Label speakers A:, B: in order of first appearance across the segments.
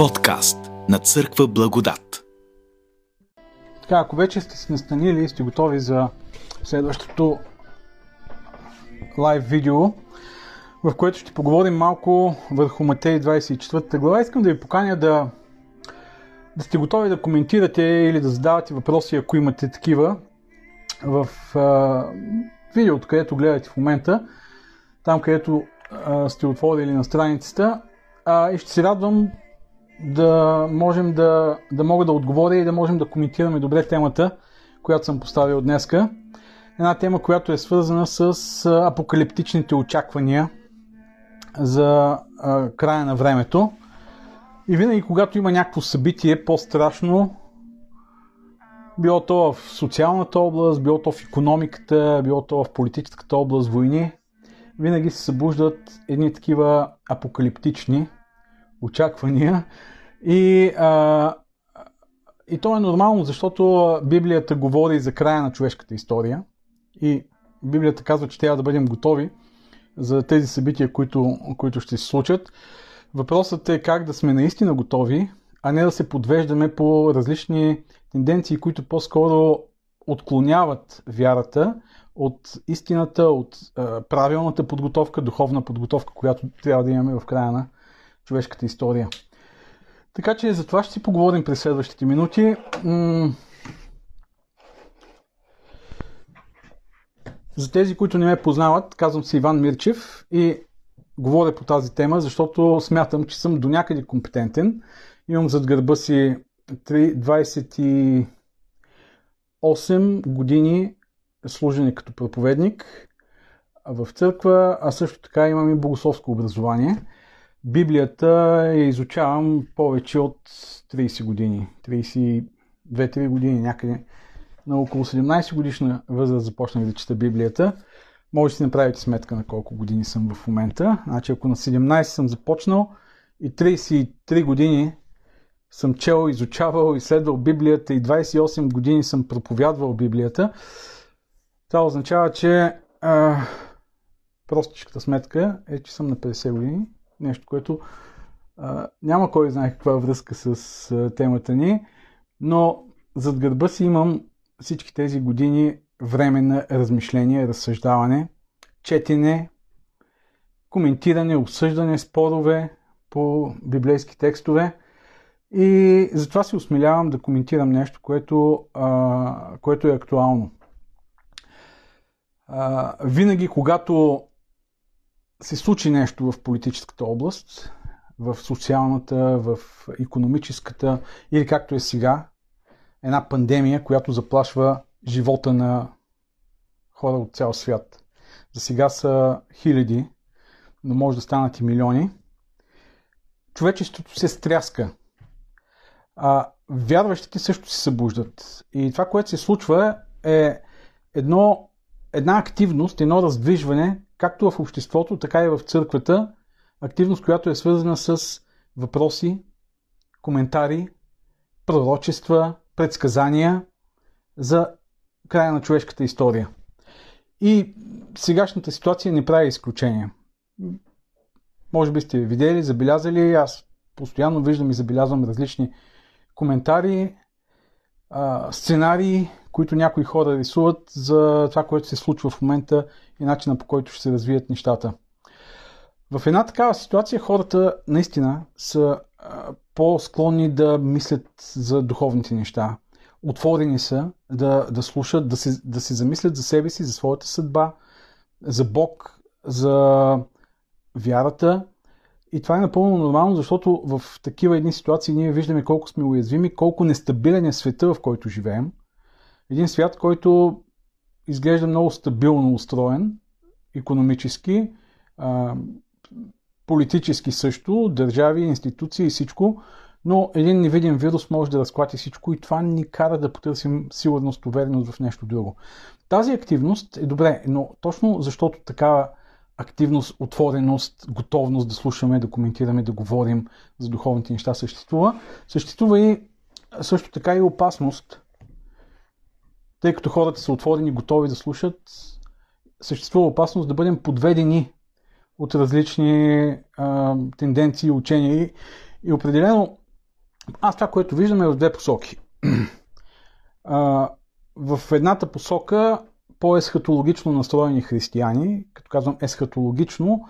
A: Подкаст на Църква Благодат.
B: Така, ако вече сте си настанили и сте готови за следващото лайв видео, в което ще поговорим малко върху Матей 24 глава, искам да ви поканя да, да сте готови да коментирате или да задавате въпроси, ако имате такива, в а, видеото, където гледате в момента, там където а, сте отворили на страницата. А, и ще се радвам да можем да, да мога да отговоря и да можем да коментираме добре темата, която съм поставил днеска. Една тема, която е свързана с апокалиптичните очаквания за а, края на времето. И винаги, когато има някакво събитие по-страшно, било то в социалната област, било то в економиката, било то в политическата област, войни, винаги се събуждат едни такива апокалиптични очаквания. И, а, и то е нормално, защото Библията говори за края на човешката история. И Библията казва, че трябва да бъдем готови за тези събития, които, които ще се случат. Въпросът е как да сме наистина готови, а не да се подвеждаме по различни тенденции, които по-скоро отклоняват вярата от истината, от а, правилната подготовка, духовна подготовка, която трябва да имаме в края на човешката история. Така че за това ще си поговорим през следващите минути. За тези, които не ме познават, казвам се Иван Мирчев и говоря по тази тема, защото смятам, че съм до някъде компетентен. Имам зад гърба си 28 години служене като проповедник в църква, а също така имам и богословско образование. Библията я изучавам повече от 30 години. 32-3 години някъде. На около 17 годишна възраст започнах да чета Библията. Може да си направите сметка на колко години съм в момента. Значи ако на 17 съм започнал и 33 години съм чел, изучавал, изследвал Библията и 28 години съм проповядвал Библията, това означава, че а, простичката сметка е, че съм на 50 години. Нещо, което а, няма кой знае каква връзка с а, темата ни, но зад гърба си имам всички тези години време на размишление, разсъждаване, четене, коментиране, обсъждане, спорове по библейски текстове. И затова се осмелявам да коментирам нещо, което, а, което е актуално. А, винаги, когато се случи нещо в политическата област, в социалната, в економическата или както е сега, една пандемия, която заплашва живота на хора от цял свят. За сега са хиляди, но може да станат и милиони. Човечеството се стряска. А вярващите също се събуждат. И това, което се случва е едно една активност, едно раздвижване, както в обществото, така и в църквата, активност, която е свързана с въпроси, коментари, пророчества, предсказания за края на човешката история. И сегашната ситуация не прави изключение. Може би сте видели, забелязали, аз постоянно виждам и забелязвам различни коментари, сценарии, които някои хора рисуват за това, което се случва в момента и начина по който ще се развият нещата. В една такава ситуация хората наистина са по-склонни да мислят за духовните неща. Отворени са да, да слушат, да се, да се замислят за себе си, за своята съдба, за Бог, за вярата. И това е напълно нормално, защото в такива едни ситуации ние виждаме колко сме уязвими, колко нестабилен е света, в който живеем един свят, който изглежда много стабилно устроен, економически, политически също, държави, институции и всичко, но един невидим вирус може да разклати всичко и това ни кара да потърсим сигурност, увереност в нещо друго. Тази активност е добре, но точно защото такава активност, отвореност, готовност да слушаме, да коментираме, да говорим за духовните неща съществува, съществува и също така и опасност тъй като хората са отворени, готови да слушат, съществува опасност да бъдем подведени от различни а, тенденции учения. И, и определено Аз това, което виждам е в две посоки. А, в едната посока по-есхатологично настроени християни, като казвам есхатологично,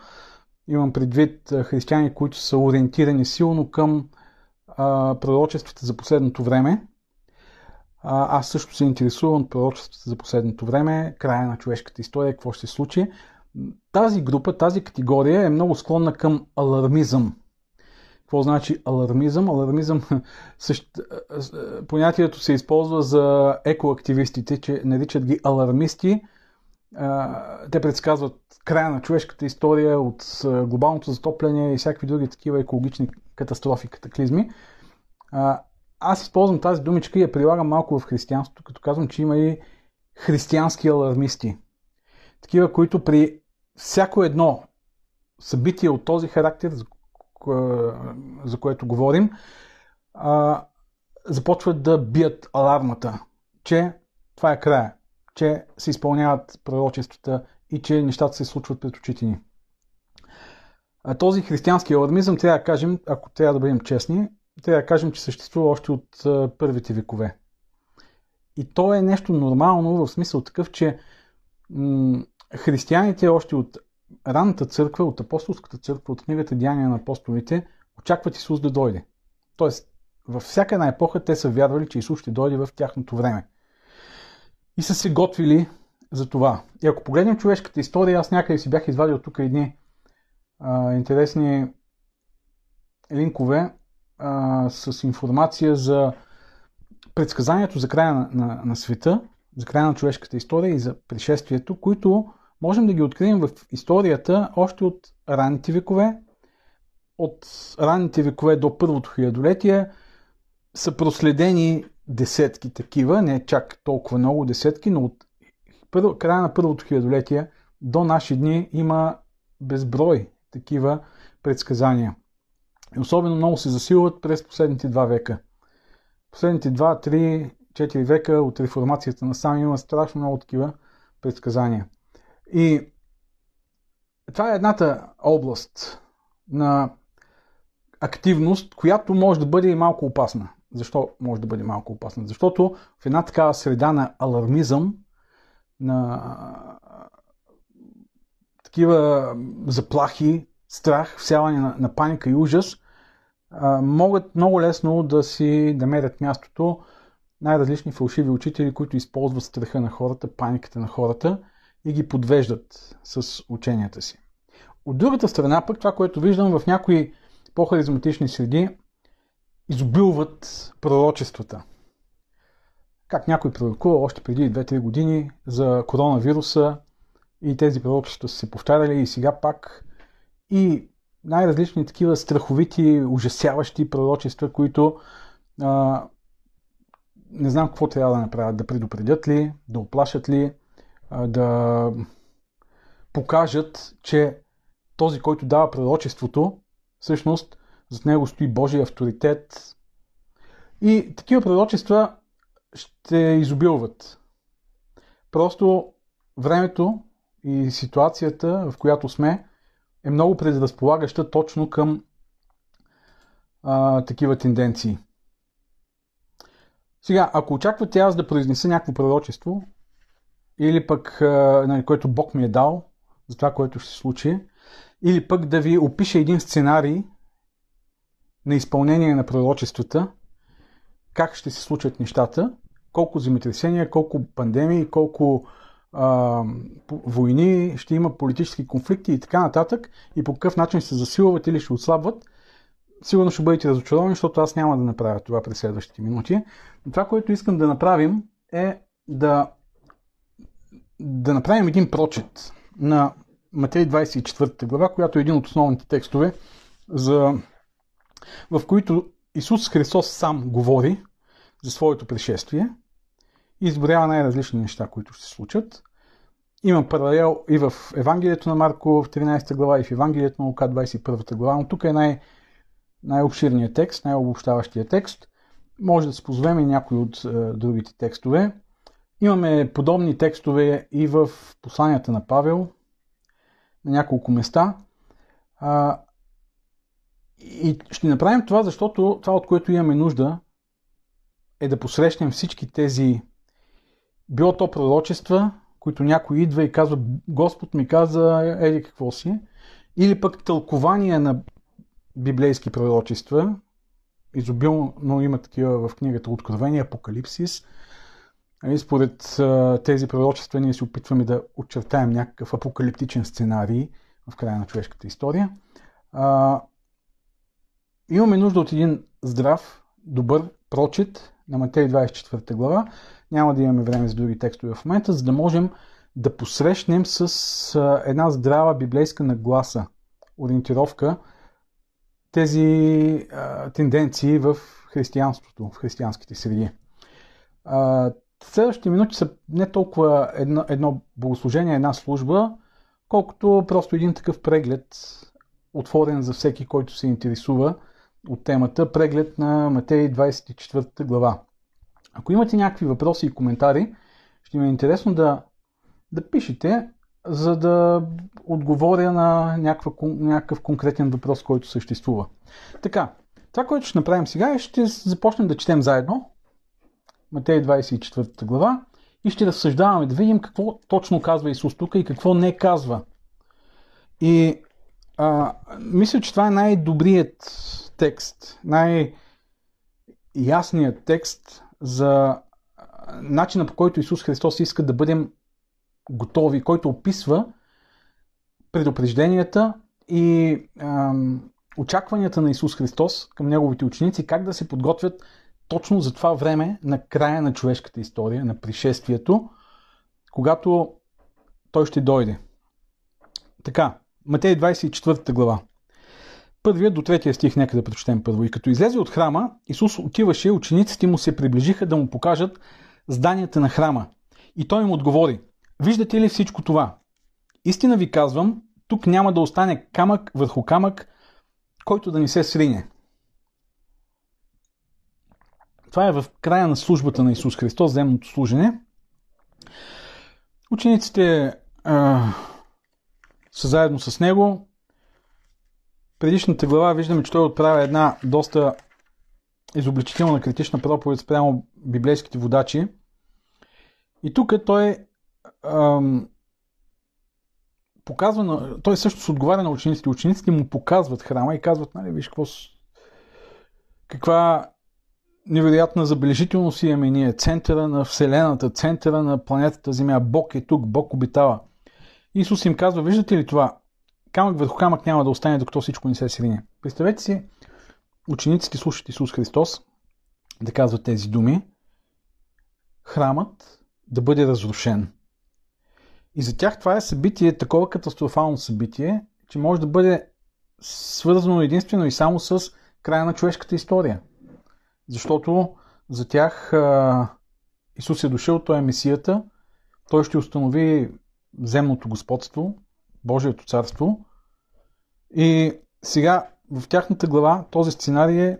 B: имам предвид християни, които са ориентирани силно към а, пророчествата за последното време. Аз също се интересувам от пророчествата за последното време, края на човешката история, какво ще се случи. Тази група, тази категория е много склонна към алармизъм. Какво значи алармизъм? Алармизъм, също, понятието се използва за екоактивистите, че наричат ги алармисти. Те предсказват края на човешката история от глобалното затопляне и всякакви други такива екологични катастрофи, катаклизми. Аз използвам тази думичка и я прилагам малко в християнството, като казвам, че има и християнски алармисти. Такива, които при всяко едно събитие от този характер, за, за което говорим, а, започват да бият алармата, че това е края, че се изпълняват пророчествата и че нещата се случват пред очите ни. А този християнски алармизъм, трябва да кажем, ако трябва да бъдем честни, трябва да кажем, че съществува още от първите векове. И то е нещо нормално в смисъл такъв, че християните още от ранната църква, от апостолската църква, от книгата Деяния на апостолите, очакват Исус да дойде. Тоест, във всяка една епоха те са вярвали, че Исус ще дойде в тяхното време. И са се готвили за това. И ако погледнем човешката история, аз някъде си бях извадил тук едни а, интересни линкове а, с информация за предсказанието за края на, на, на света, за края на човешката история и за пришествието, които можем да ги открием в историята още от ранните векове. От ранните векове до първото хилядолетие са проследени десетки такива, не чак толкова много десетки, но от първо, края на първото хилядолетие до наши дни има безброй такива предсказания. И особено много се засилват през последните два века. Последните два, три, четири века от реформацията на сам има страшно много такива предсказания. И това е едната област на активност, която може да бъде и малко опасна. Защо може да бъде малко опасна? Защото в една такава среда на алармизъм, на такива заплахи, страх, всяване на, на паника и ужас, а, могат много лесно да си намерят мястото най-различни фалшиви учители, които използват страха на хората, паниката на хората и ги подвеждат с ученията си. От другата страна, пък това, което виждам в някои по-харизматични среди, изобилват пророчествата. Как някой пророкува още преди 2-3 години за коронавируса и тези пророчества са се повтаряли и сега пак. И най-различни такива страховити, ужасяващи пророчества, които а, не знам какво трябва да направят. Да предупредят ли, да оплашат ли, а, да покажат, че този, който дава пророчеството, всъщност зад него стои Божия авторитет. И такива пророчества ще изобилват. Просто времето и ситуацията, в която сме, е много предразполагаща точно към а, такива тенденции. Сега, ако очаквате аз да произнеса някакво пророчество, или пък, а, нали, което Бог ми е дал, за това, което ще се случи, или пък да ви опиша един сценарий на изпълнение на пророчествата, как ще се случат нещата, колко земетресения, колко пандемии, колко а, войни, ще има политически конфликти и така нататък, и по какъв начин се засилват или ще отслабват, сигурно ще бъдете разочаровани, защото аз няма да направя това през следващите минути. Но това, което искам да направим е да, да направим един прочет на Матей 24 глава, която е един от основните текстове, за, в които Исус Христос сам говори за своето пришествие изборява най-различни неща, които ще се случат. Има паралел и в Евангелието на Марко в 13 глава и в Евангелието на Лука 21 глава, но тук е най- най-обширният текст, най-обобщаващия текст. Може да се позовем и някои от е, другите текстове. Имаме подобни текстове и в посланията на Павел на няколко места. А, И ще направим това, защото това, от което имаме нужда, е да посрещнем всички тези било то пророчества, които някой идва и казва, Господ ми каза, еди какво си, или пък тълкования на библейски пророчества, изобилно има такива в книгата Откровение, Апокалипсис. И нали, според тези пророчества ние се опитваме да очертаем някакъв апокалиптичен сценарий в края на човешката история. Имаме нужда от един здрав, добър прочит на Матей 24 глава. Няма да имаме време за други текстове в момента, за да можем да посрещнем с една здрава библейска нагласа, ориентировка, тези а, тенденции в християнството, в християнските среди. А, следващите минути са не толкова едно, едно богослужение, една служба, колкото просто един такъв преглед, отворен за всеки, който се интересува от темата, преглед на Матей 24 глава. Ако имате някакви въпроси и коментари, ще ми е интересно да, да пишете, за да отговоря на някаква, някакъв конкретен въпрос, който съществува. Така, това, което ще направим сега е, ще започнем да четем заедно Матей 24 глава и ще разсъждаваме да видим какво точно казва Исус тук и какво не казва. И а, мисля, че това е най-добрият текст, най-ясният текст за начина по който Исус Христос иска да бъдем готови, който описва предупрежденията и ам, очакванията на Исус Христос към неговите ученици, как да се подготвят точно за това време на края на човешката история, на пришествието, когато той ще дойде. Така, Матей 24 глава. Първият до третия стих, нека да прочетем първо. И като излезе от храма, Исус отиваше, учениците му се приближиха да му покажат зданията на храма. И той им отговори, виждате ли всичко това? Истина ви казвам, тук няма да остане камък върху камък, който да ни се срине. Това е в края на службата на Исус Христос, земното служене. Учениците а, са заедно с него. Предишната глава виждаме, че той отправя една доста изобличителна критична проповед спрямо библейските водачи. И тук той ам, показва, на, той също отговаря на учениците. Учениците му показват храма и казват, нали, виж какво, каква невероятна забележителност имаме ние. Центъра на Вселената, центъра на планетата Земя. Бог е тук, Бог обитава. Исус им казва, виждате ли това? Камък върху камък няма да остане, докато всичко не се срине. Представете си, учениците слушат Исус Христос да казва тези думи. Храмът да бъде разрушен. И за тях това е събитие, такова катастрофално събитие, че може да бъде свързано единствено и само с края на човешката история. Защото за тях Исус е дошъл, Той е Месията, Той ще установи земното господство, Божието царство. И сега в тяхната глава този сценарий е,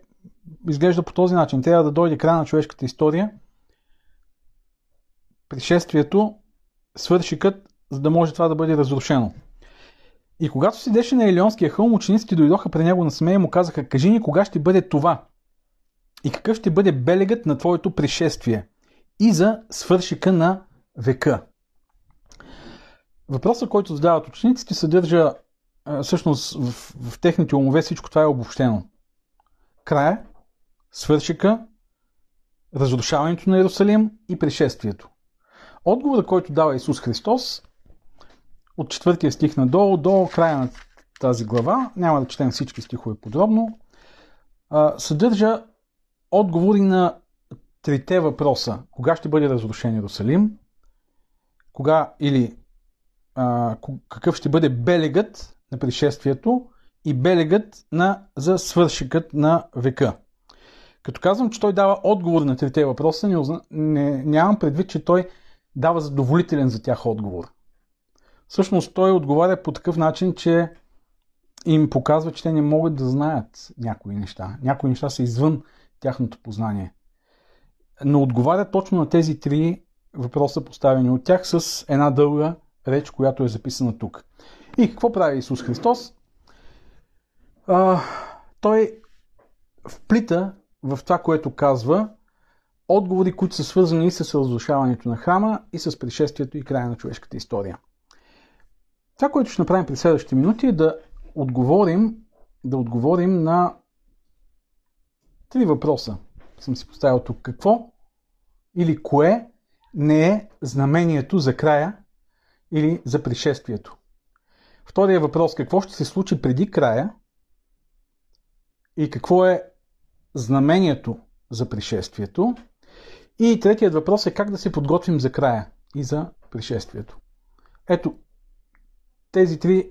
B: изглежда по този начин. Трябва да дойде края на човешката история, пришествието, свършикът, за да може това да бъде разрушено. И когато седеше на Елионския хълм, учениците дойдоха при него на смея и му казаха, кажи ни кога ще бъде това и какъв ще бъде белегът на твоето пришествие и за свършика на века. Въпросът, който задават учениците, съдържа всъщност в, в техните умове всичко това е обобщено. Края, свършика, разрушаването на Иерусалим и пришествието. Отговорът, който дава Исус Христос, от четвъртия стих надолу до края на тази глава, няма да четем всички стихове подробно, съдържа отговори на трите въпроса. Кога ще бъде разрушен Иерусалим? Кога или а, какъв ще бъде белегът на пришествието и белегът на, за свършикът на века. Като казвам, че той дава отговор на трите въпроса, не, не, нямам предвид, че той дава задоволителен за тях отговор. Всъщност той отговаря по такъв начин, че им показва, че те не могат да знаят някои неща. Някои неща са извън тяхното познание. Но отговаря точно на тези три въпроса, поставени от тях, с една дълга реч, която е записана тук. И какво прави Исус Христос? А, той вплита в това, което казва, отговори, които са свързани и с разрушаването на храма, и с пришествието и края на човешката история. Това, което ще направим през следващите минути е да отговорим, да отговорим на три въпроса. Съм си поставил тук. Какво или кое не е знамението за края или за пришествието? Втория въпрос. Какво ще се случи преди края? И какво е знамението за пришествието? И третият въпрос е как да се подготвим за края и за пришествието. Ето, тези три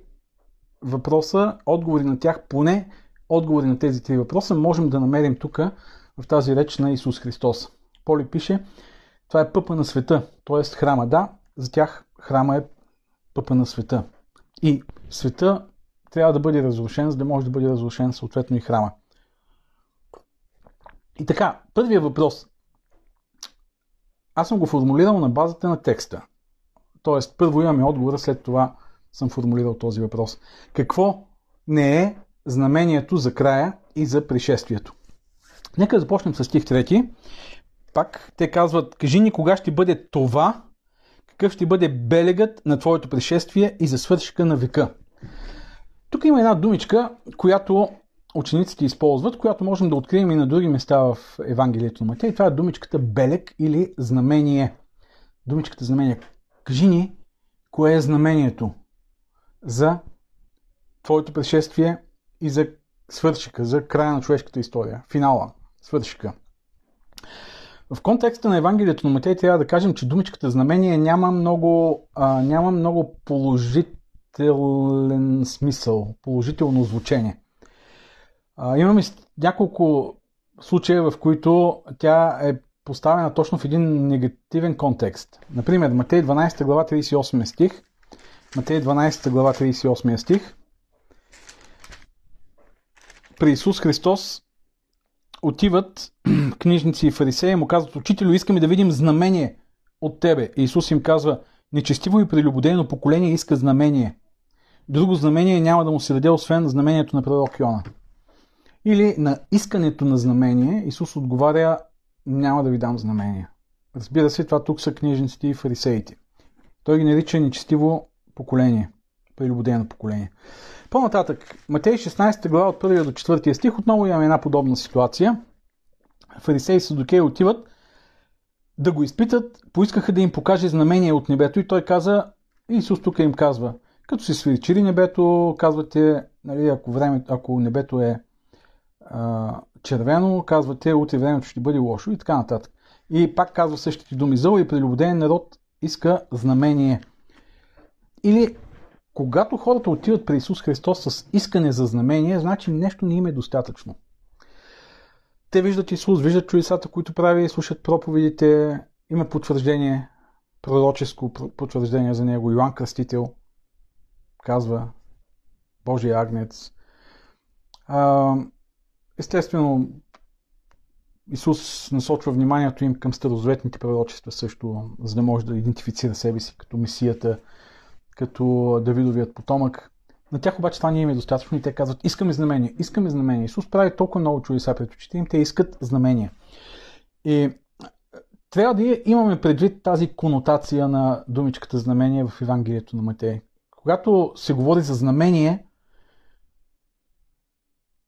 B: въпроса, отговори на тях, поне отговори на тези три въпроса, можем да намерим тук в тази реч на Исус Христос. Поли пише, това е пъпа на света, т.е. храма. Да, за тях храма е пъпа на света. И света трябва да бъде разрушен, за да може да бъде разрушен съответно и храма. И така, първият въпрос. Аз съм го формулирал на базата на текста. Тоест, първо имаме отговора, след това съм формулирал този въпрос. Какво не е знамението за края и за пришествието? Нека започнем с стих 3. Пак те казват, кажи ни кога ще бъде това, какъв ще бъде белегът на твоето пришествие и за свършика на века. Тук има една думичка, която учениците използват, която можем да открием и на други места в Евангелието на Матей. Това е думичката белег или знамение. Думичката знамение. Кажи ни, кое е знамението за твоето пришествие и за свършика, за края на човешката история, финала, свършика. В контекста на Евангелието на Матей трябва да кажем, че думичката знамение няма много, а, няма много положителен смисъл, положително звучение. А, имаме няколко случая, в които тя е поставена точно в един негативен контекст. Например, Матей 12 глава 38 стих. Матей 12 глава 38 стих. При Исус Христос отиват книжници и фарисеи и му казват, учителю, искаме да видим знамение от тебе. И Исус им казва, нечестиво и прелюбодейно поколение иска знамение. Друго знамение няма да му се даде, освен знамението на пророк Йона. Или на искането на знамение Исус отговаря, няма да ви дам знамение. Разбира се, това тук са книжниците и фарисеите. Той ги нарича нечестиво поколение, прелюбодейно поколение. По-нататък, Матей 16 глава от 1 до 4 стих, отново имаме една подобна ситуация. Фарисеи и Садокеи отиват да го изпитат, поискаха да им покаже знамение от небето и той каза, Исус тук им казва, като се свиричили небето, казвате, нали, ако, време, ако небето е а, червено, казвате, утре времето ще бъде лошо и така нататък. И пак казва същите думи. Зъл и прелюбоден народ иска знамение. Или когато хората отиват при Исус Христос с искане за знамение, значи нещо не им е достатъчно. Те виждат Исус, виждат чудесата, които прави, слушат проповедите, има потвърждение, пророческо потвърждение за него. Йоанн Кръстител казва Божия агнец. Естествено, Исус насочва вниманието им към старозаветните пророчества също, за да може да идентифицира себе си като Месията, като Давидовият потомък. На тях обаче това не им е достатъчно и те казват, искаме знамение, искаме знамение. Исус прави толкова много чудеса пред очите им, те искат знамение. И трябва да имаме предвид тази конотация на думичката знамение в Евангелието на Матей. Когато се говори за знамение,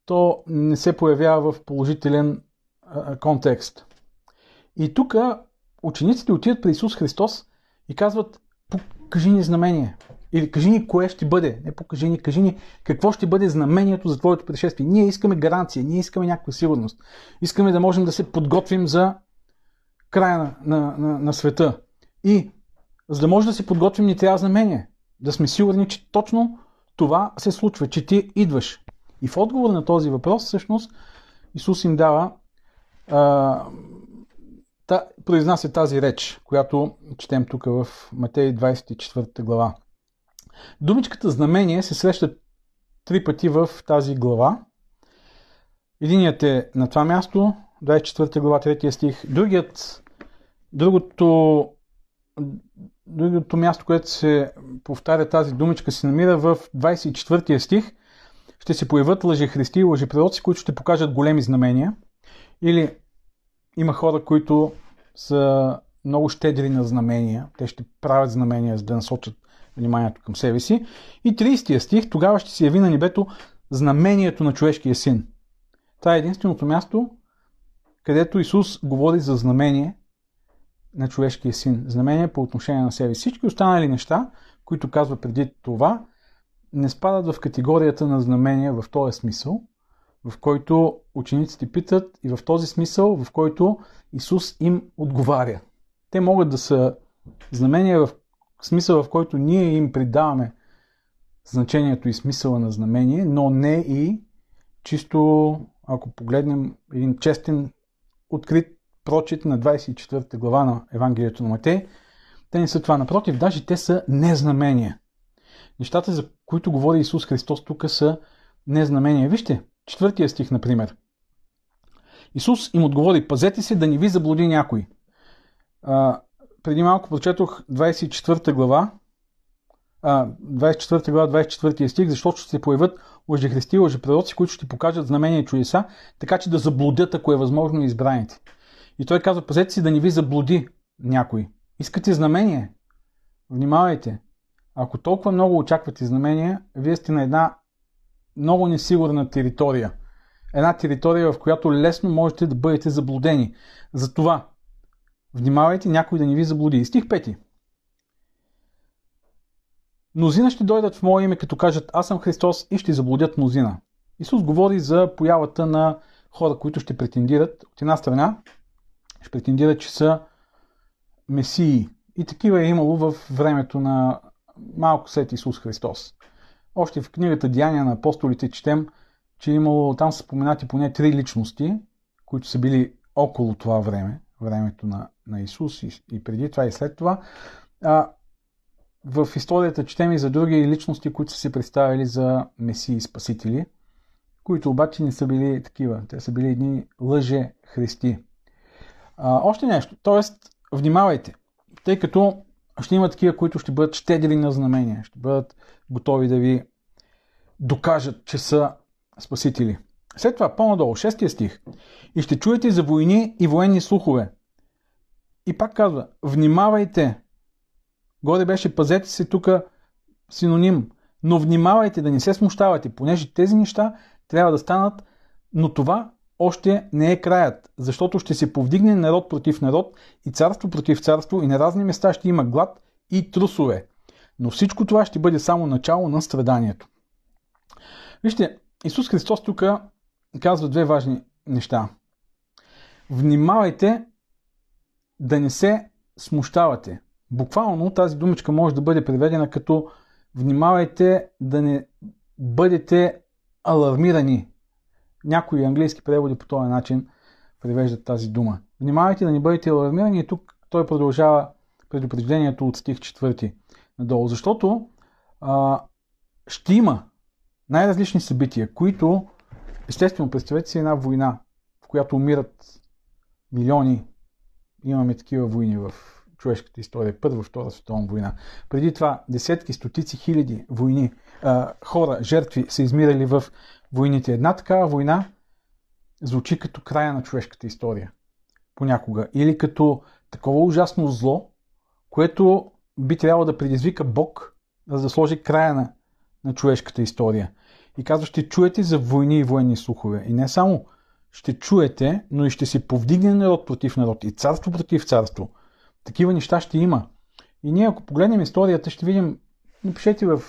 B: то не се появява в положителен а, контекст. И тук учениците отиват при Исус Христос и казват, покажи ни знамение. Или кажи ни кое ще бъде. Не покажи ни, кажи ни какво ще бъде знамението за твоето пришествие. Ние искаме гаранция, ние искаме някаква сигурност. Искаме да можем да се подготвим за края на, на, на, на света. И за да може да се подготвим, ни трябва знамение. Да сме сигурни, че точно това се случва, че ти идваш. И в отговор на този въпрос, всъщност, Исус им дава, а, та, произнася тази реч, която четем тук в Матей 24 глава. Думичката знамение се среща три пъти в тази глава. Единият е на това място, 24 глава, 3 стих. Другият, другото, другото място, което се повтаря тази думичка, се намира в 24 стих, ще се появят лъжехристи и лъжепророци, които ще покажат големи знамения. Или има хора, които са много щедри на знамения. Те ще правят знамения, за да насочат вниманието към себе си. И 30 стих, тогава ще се яви на небето знамението на човешкия син. Това е единственото място, където Исус говори за знамение на човешкия син. Знамение по отношение на себе. Всички останали неща, които казва преди това, не спадат в категорията на знамения в този смисъл, в който учениците питат и в този смисъл, в който Исус им отговаря. Те могат да са знамения в смисъл, в който ние им придаваме значението и смисъла на знамение, но не и чисто, ако погледнем един честен, открит прочит на 24 глава на Евангелието на Матей, те не са това. Напротив, даже те са незнамения. Нещата, за които говори Исус Христос тук са незнамения. Вижте, четвъртия стих, например. Исус им отговори, пазете се да не ви заблуди някой. А, преди малко прочетох 24 глава, а, 24 глава, 24 стих, защото ще се появят лъжехристи лъжепророци, които ще покажат знамения и чудеса, така че да заблудят, ако е възможно, избраните. И той казва, пазете си да не ви заблуди някой. Искате знамение? Внимавайте. Ако толкова много очаквате знамения, вие сте на една много несигурна територия. Една територия, в която лесно можете да бъдете заблудени. Затова, внимавайте някой да не ви заблуди. Стих 5. Мнозина ще дойдат в мое име, като кажат аз съм Христос и ще заблудят мнозина. Исус говори за появата на хора, които ще претендират. От една страна, ще претендират, че са месии. И такива е имало в времето на малко след Исус Христос. Още в книгата Деяния на апостолите четем, че е имало, там са споменати поне три личности, които са били около това време, времето на, на Исус и, и преди това и след това. А, в историята четем и за други личности, които са се представили за месии и спасители, които обаче не са били такива. Те са били едни лъже христи. А, още нещо. Тоест, внимавайте, тъй като ще има такива, които ще бъдат щедри на знамения, ще бъдат готови да ви докажат, че са спасители. След това, по-надолу, шестия стих. И ще чуете за войни и военни слухове. И пак казва, внимавайте. Горе беше, пазете се тук синоним. Но внимавайте да не се смущавате, понеже тези неща трябва да станат, но това още не е краят, защото ще се повдигне народ против народ и царство против царство и на разни места ще има глад и трусове. Но всичко това ще бъде само начало на страданието. Вижте, Исус Христос тук казва две важни неща. Внимавайте да не се смущавате. Буквално тази думичка може да бъде преведена като внимавайте да не бъдете алармирани. Някои английски преводи по този начин превеждат тази дума. Внимавайте да не бъдете алармирани и тук той продължава предупреждението от стих 4 надолу, защото а, ще има най-различни събития, които, естествено, представете си една война, в която умират милиони. Имаме такива войни в човешката история. Първа, втора световна война. Преди това десетки, стотици, хиляди войни, а, хора, жертви са измирали в войните. Една такава война звучи като края на човешката история. Понякога. Или като такова ужасно зло, което би трябвало да предизвика Бог, за да сложи края на, на човешката история. И казва, ще чуете за войни и военни слухове. И не само ще чуете, но и ще се повдигне народ против народ и царство против царство. Такива неща ще има. И ние, ако погледнем историята, ще видим, напишете в,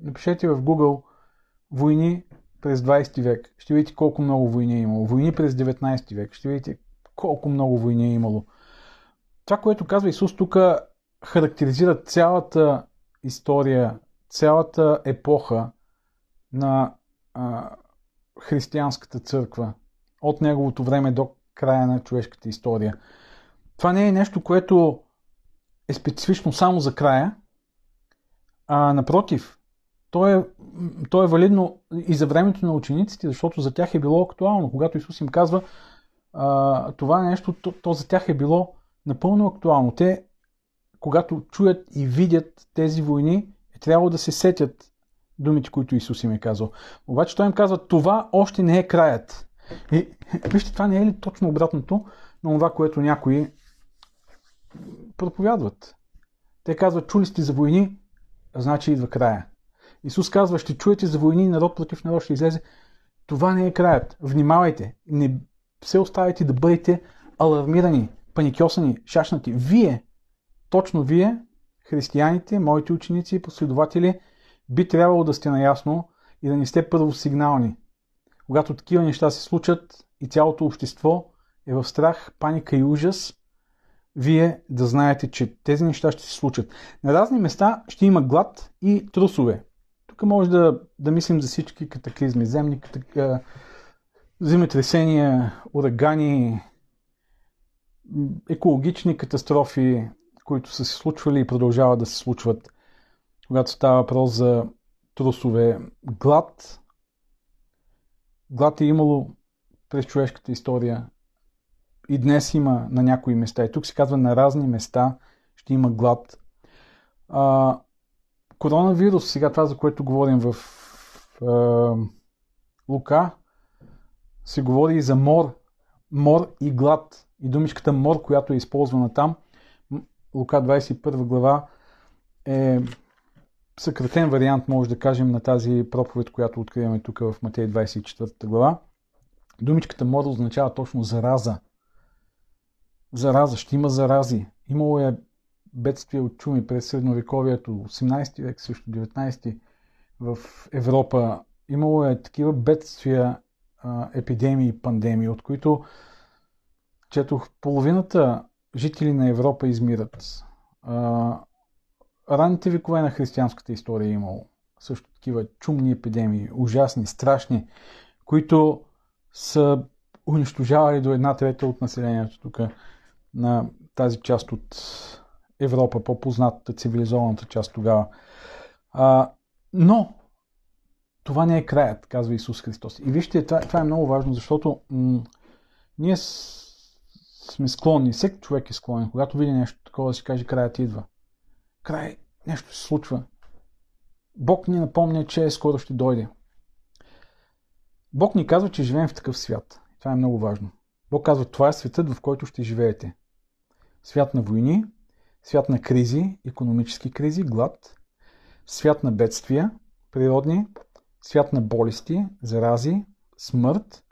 B: напишете в Google войни през 20 век. Ще видите колко много войни е имало. Войни през 19 век. Ще видите колко много войни е имало. Това, което казва Исус тук, характеризира цялата история, цялата епоха на а, християнската църква от неговото време до края на човешката история. Това не е нещо, което е специфично само за края, а напротив, то е, то е валидно и за времето на учениците, защото за тях е било актуално. Когато Исус им казва а, това нещо, то, то за тях е било напълно актуално. Те, когато чуят и видят тези войни, е трябвало да се сетят думите, които Исус им е казал. Обаче той им казва, това още не е краят. И вижте, това не е ли точно обратното на това, което някои проповядват. Те казват, чули сте за войни, значи идва края. Исус казва, ще чуете за войни, народ против народ ще излезе. Това не е краят. Внимавайте. Не се оставайте да бъдете алармирани, паникьосани, шашнати. Вие, точно вие, християните, моите ученици и последователи, би трябвало да сте наясно и да не сте първосигнални. Когато такива неща се случат и цялото общество е в страх, паника и ужас, вие да знаете, че тези неща ще се случат. На разни места ще има глад и трусове. Може да, да мислим за всички катаклизми, земни катак... земетресения, урагани, екологични катастрофи, които са се случвали и продължават да се случват, когато става въпрос за трусове, глад. Глад е имало през човешката история и днес има на някои места. И тук се казва на разни места ще има глад. А, коронавирус, сега това, за което говорим в а, Лука, се говори и за мор. Мор и глад. И думичката мор, която е използвана там, Лука 21 глава, е съкратен вариант, може да кажем, на тази проповед, която откриваме тук в Матей 24 глава. Думичката мор означава точно зараза зараза, ще има зарази. Имало е бедствие от чуми през средновековието, 18 век, също 19 в Европа. Имало е такива бедствия, епидемии и пандемии, от които четох половината жители на Европа измират. ранните векове на християнската история е имало също такива чумни епидемии, ужасни, страшни, които са унищожавали до една трета от населението тук на тази част от Европа, по-познатата цивилизованата част тогава. А, но това не е краят, казва Исус Христос. И вижте, това, това е много важно, защото м- ние с, сме склонни, всеки човек е склонен, когато види нещо такова, да си каже, краят идва. Край, нещо се случва. Бог ни напомня, че скоро ще дойде. Бог ни казва, че живеем в такъв свят. Това е много важно. Бог казва, това е светът, в който ще живеете свят на войни, свят на кризи, економически кризи, глад, свят на бедствия, природни, свят на болести, зарази, смърт.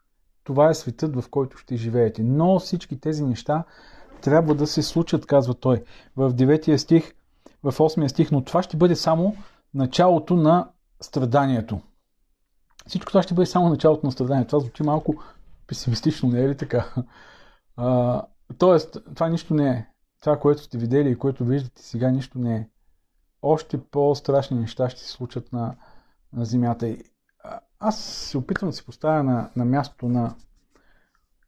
B: Това е светът, в който ще живеете. Но всички тези неща трябва да се случат, казва той в 9 стих, в 8 стих, но това ще бъде само началото на страданието. Всичко това ще бъде само началото на страданието. Това звучи малко песимистично, не е ли така? А, Тоест, това нищо не е. Това, което сте видели и което виждате сега, нищо не е. Още по-страшни неща ще се случат на, на Земята. И аз се опитвам да се поставя на, на мястото на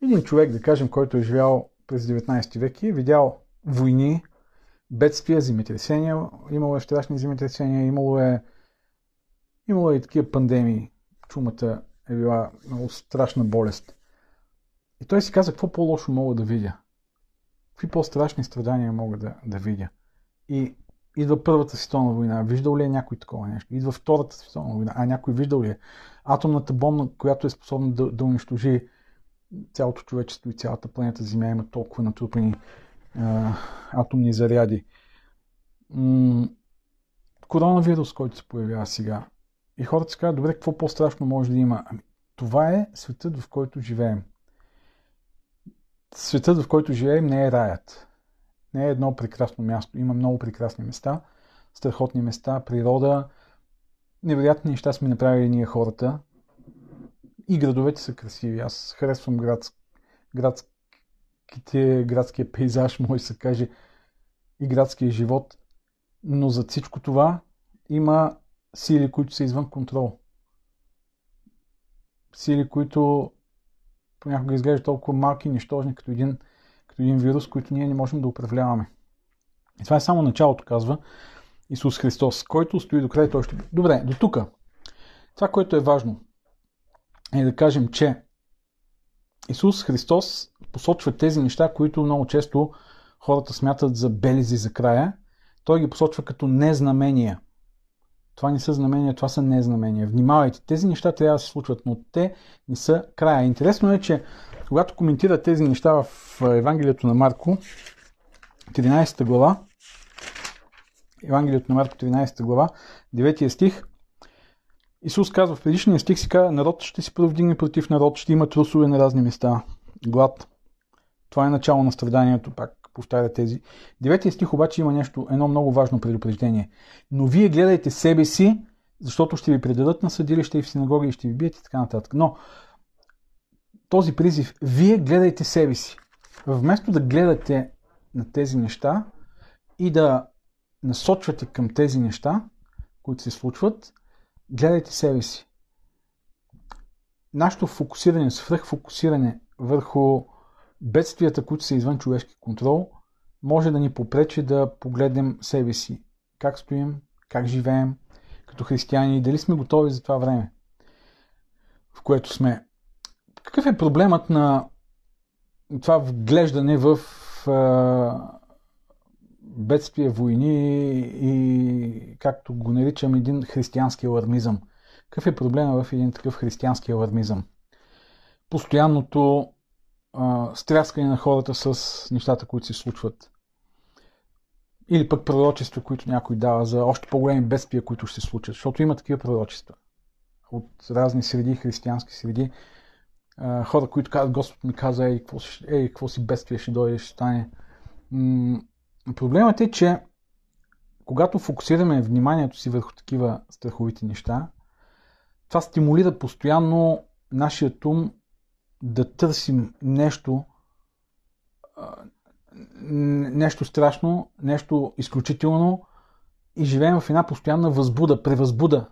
B: един човек, да кажем, който е живял през 19 век и е видял войни, бедствия, земетресения, имало е страшни земетресения, имало е, имало е и такива пандемии. Чумата е била много страшна болест. И той си каза, какво по-лошо мога да видя? Какви по-страшни страдания мога да, да видя. И идва Първата световна война. Виждал ли е някой такова нещо? Идва Втората световна война. А някой виждал ли е? Атомната бомба, която е способна да, да унищожи цялото човечество и цялата планета Земя има толкова натрупани а, атомни заряди. М- коронавирус, който се появява сега. И хората си казват, добре, какво по-страшно може да има? Ами, това е светът, в който живеем светът, в който живеем, не е раят. Не е едно прекрасно място. Има много прекрасни места, страхотни места, природа. Невероятни неща сме направили ние хората. И градовете са красиви. Аз харесвам град, градските, градския пейзаж, може да се каже, и градския живот. Но за всичко това има сили, които са извън контрол. Сили, които понякога изглежда толкова малки и нищожни като един, като един вирус, който ние не можем да управляваме. И това е само началото, казва Исус Христос, който стои до край, той ще... Добре, до тук. Това, което е важно, е да кажем, че Исус Христос посочва тези неща, които много често хората смятат за белези за края. Той ги посочва като незнамения. Това не са знамения, това са незнамения. Внимавайте, тези неща трябва да се случват, но те не са края. Интересно е, че когато коментира тези неща в Евангелието на Марко, 13 глава, Евангелието на Марко 13 глава, 9 стих, Исус казва в предишния стих си казва, народ ще се провдигне против народ, ще има трусове на разни места, глад. Това е начало на страданието, пак повтаря тези. Деветия стих обаче има нещо, едно много важно предупреждение. Но вие гледайте себе си, защото ще ви предадат на съдилище и в синагоги и ще ви бият и така нататък. Но този призив, вие гледайте себе си. Вместо да гледате на тези неща и да насочвате към тези неща, които се случват, гледайте себе си. Нашето фокусиране, свръхфокусиране върху бедствията, които са извън човешки контрол, може да ни попречи да погледнем себе си. Как стоим, как живеем като християни и дали сме готови за това време, в което сме. Какъв е проблемът на това вглеждане в бедствия, войни и, както го наричам, един християнски алармизъм. Какъв е проблема в един такъв християнски алармизъм? Постоянното стряскане на хората с нещата, които се случват. Или пък пророчества, които някой дава за още по-големи бедствия, които ще се случат. Защото има такива пророчества от разни среди, християнски среди. Хора, които казват, Господ ми каза, ей, какво, ей, какво си бедствие ще дойде, ще стане. Проблемът е, че когато фокусираме вниманието си върху такива страховити неща, това стимулира постоянно нашият ум да търсим нещо, нещо страшно, нещо изключително и живеем в една постоянна възбуда, превъзбуда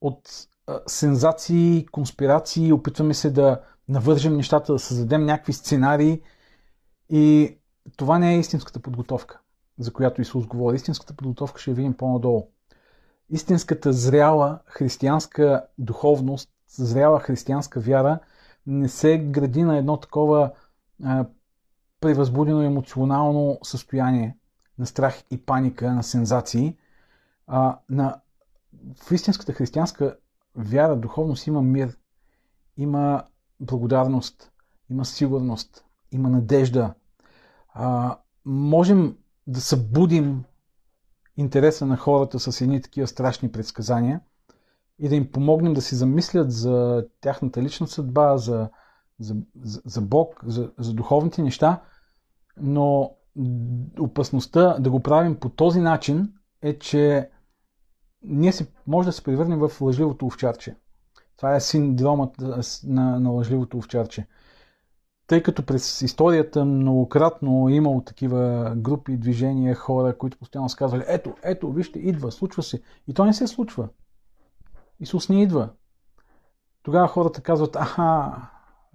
B: от сензации, конспирации, опитваме се да навържем нещата, да създадем някакви сценарии и това не е истинската подготовка, за която Исус говори. Истинската подготовка ще я видим по-надолу. Истинската зряла християнска духовност, зряла християнска вяра не се гради на едно такова а, превъзбудено емоционално състояние на страх и паника, на сензации. А, на, в истинската християнска вяра, духовност има мир, има благодарност, има сигурност, има надежда. А, можем да събудим интереса на хората с едни такива страшни предсказания и да им помогнем да си замислят за тяхната лична съдба, за, за, за, Бог, за, за духовните неща, но опасността да го правим по този начин е, че ние си, може да се превърнем в лъжливото овчарче. Това е синдромът на, на лъжливото овчарче. Тъй като през историята многократно е имало такива групи, движения, хора, които постоянно са казвали, ето, ето, вижте, идва, случва се. И то не се случва. Исус не идва. Тогава хората казват, аха,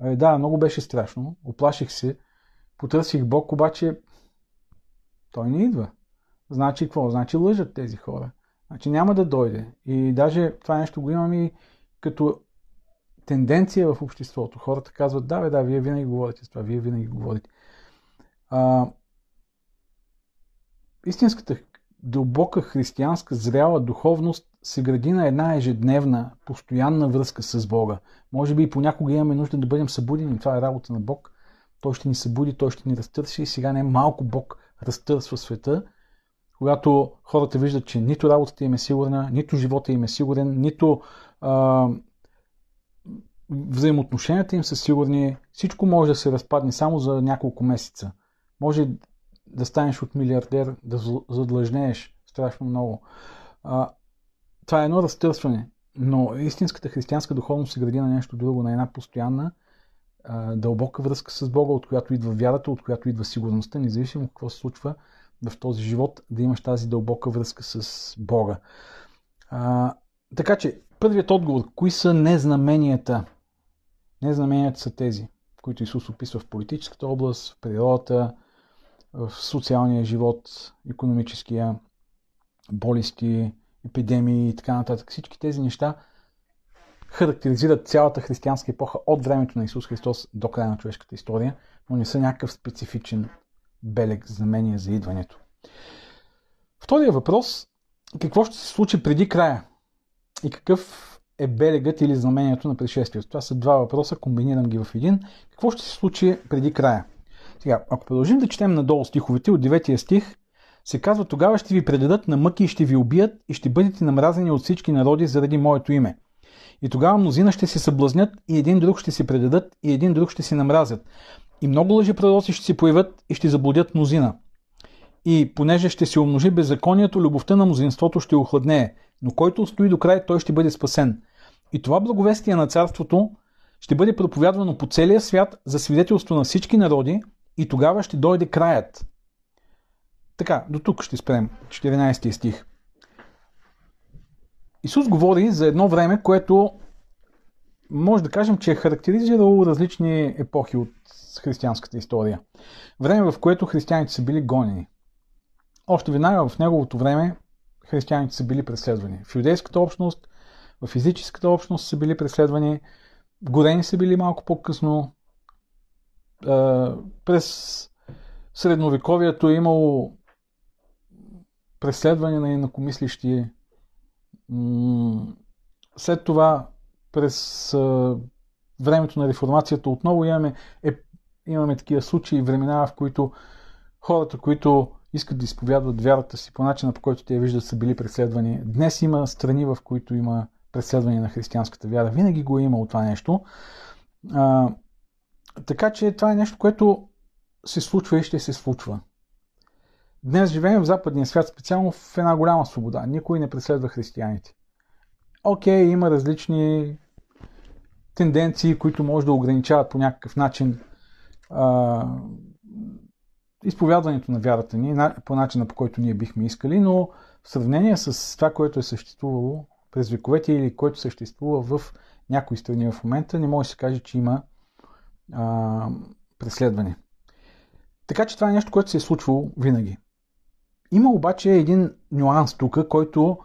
B: е, да, много беше страшно, оплаших се, потърсих Бог, обаче той не идва. Значи какво? Значи лъжат тези хора. Значи няма да дойде. И даже това нещо го имам и като тенденция в обществото. Хората казват, да, бе, да, вие винаги говорите с това, вие винаги говорите. А, истинската дълбока християнска зряла духовност се гради на една ежедневна, постоянна връзка с Бога. Може би и понякога имаме нужда да бъдем събудени. Това е работа на Бог. Той ще ни събуди, той ще ни разтърси. И сега не малко Бог разтърсва света, когато хората виждат, че нито работата им е сигурна, нито живота им е сигурен, нито а, взаимоотношенията им са сигурни. Всичко може да се разпадне само за няколко месеца. Може да станеш от милиардер, да задлъжнееш страшно много. А, това е едно разтърсване, но истинската християнска духовност се гради на нещо друго, на една постоянна, дълбока връзка с Бога, от която идва вярата, от която идва сигурността, независимо какво се случва в този живот, да имаш тази дълбока връзка с Бога. А, така че, първият отговор, кои са незнаменията? Незнаменията са тези, които Исус описва в политическата област, в природата, в социалния живот, економическия, болести, епидемии и така нататък. Всички тези неща характеризират цялата християнска епоха от времето на Исус Христос до края на човешката история, но не са някакъв специфичен белег знамение за идването. Втория въпрос какво ще се случи преди края? и какъв е белегът или знамението на пришествието. Това са два въпроса, комбинирам ги в един. Какво ще се случи преди края? Сега, ако продължим да четем надолу стиховете от 9 стих, се казва, тогава ще ви предадат на мъки и ще ви убият и ще бъдете намразени от всички народи заради моето име. И тогава мнозина ще се съблазнят и един друг ще се предадат и един друг ще се намразят. И много лъжи пророци ще се появят и ще заблудят мнозина. И понеже ще се умножи беззаконието, любовта на мнозинството ще охладнее, но който устои до край, той ще бъде спасен. И това благовестие на царството ще бъде проповядвано по целия свят за свидетелство на всички народи и тогава ще дойде краят. Така, до тук ще спрем. 14 стих. Исус говори за едно време, което може да кажем, че е характеризирало различни епохи от християнската история. Време, в което християните са били гонени. Още веднага в неговото време християните са били преследвани. В юдейската общност, в физическата общност са били преследвани, горени са били малко по-късно. През средновековието е имало преследване на инакомислищи. След това през времето на реформацията отново имаме, е, имаме такива случаи, времена, в които хората, които искат да изповядват вярата си по начина, по който те виждат, са били преследвани. Днес има страни, в които има преследване на християнската вяра. Винаги го е имало това нещо. А, така че това е нещо, което се случва и ще се случва. Днес живеем в западния свят специално в една голяма свобода. Никой не преследва християните. Окей, има различни тенденции, които може да ограничават по някакъв начин а, изповядването на вярата ни по начина по който ние бихме искали, но в сравнение с това, което е съществувало през вековете или което съществува в някои страни в момента, не може да се каже, че има а, преследване. Така че това е нещо, което се е случвало винаги. Има обаче един нюанс тук, който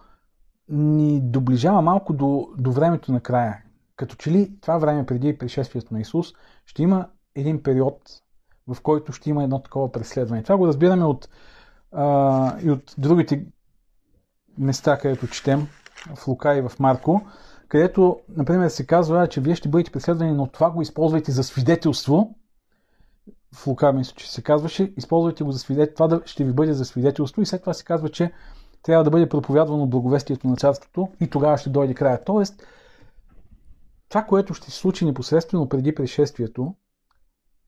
B: ни доближава малко до, до времето на края. Като че ли това време преди пришествието на Исус ще има един период, в който ще има едно такова преследване. Това го разбираме от, а, и от другите места, където четем, в Лука и в Марко, където, например, се казва, че вие ще бъдете преследвани, но това го използвайте за свидетелство. В мисля, че се казваше, използвайте го за свидетелство, това ще ви бъде за свидетелство и след това се казва, че трябва да бъде проповядвано благовестието на царството и тогава ще дойде края. Тоест, това, което ще се случи непосредствено преди пришествието,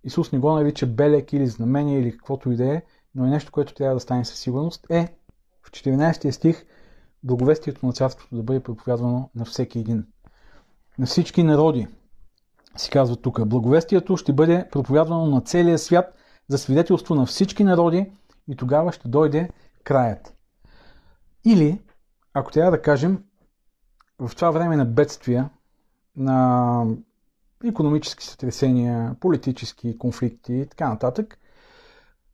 B: Исус не го нарича белек или знамение или каквото и да е, но е нещо, което трябва да стане със сигурност, е в 14 стих благовестието на царството да бъде проповядвано на всеки един. На всички народи, си казва тук, благовестието ще бъде проповядвано на целия свят за свидетелство на всички народи и тогава ще дойде краят. Или, ако трябва да кажем, в това време на бедствия, на економически сътресения, политически конфликти и така нататък,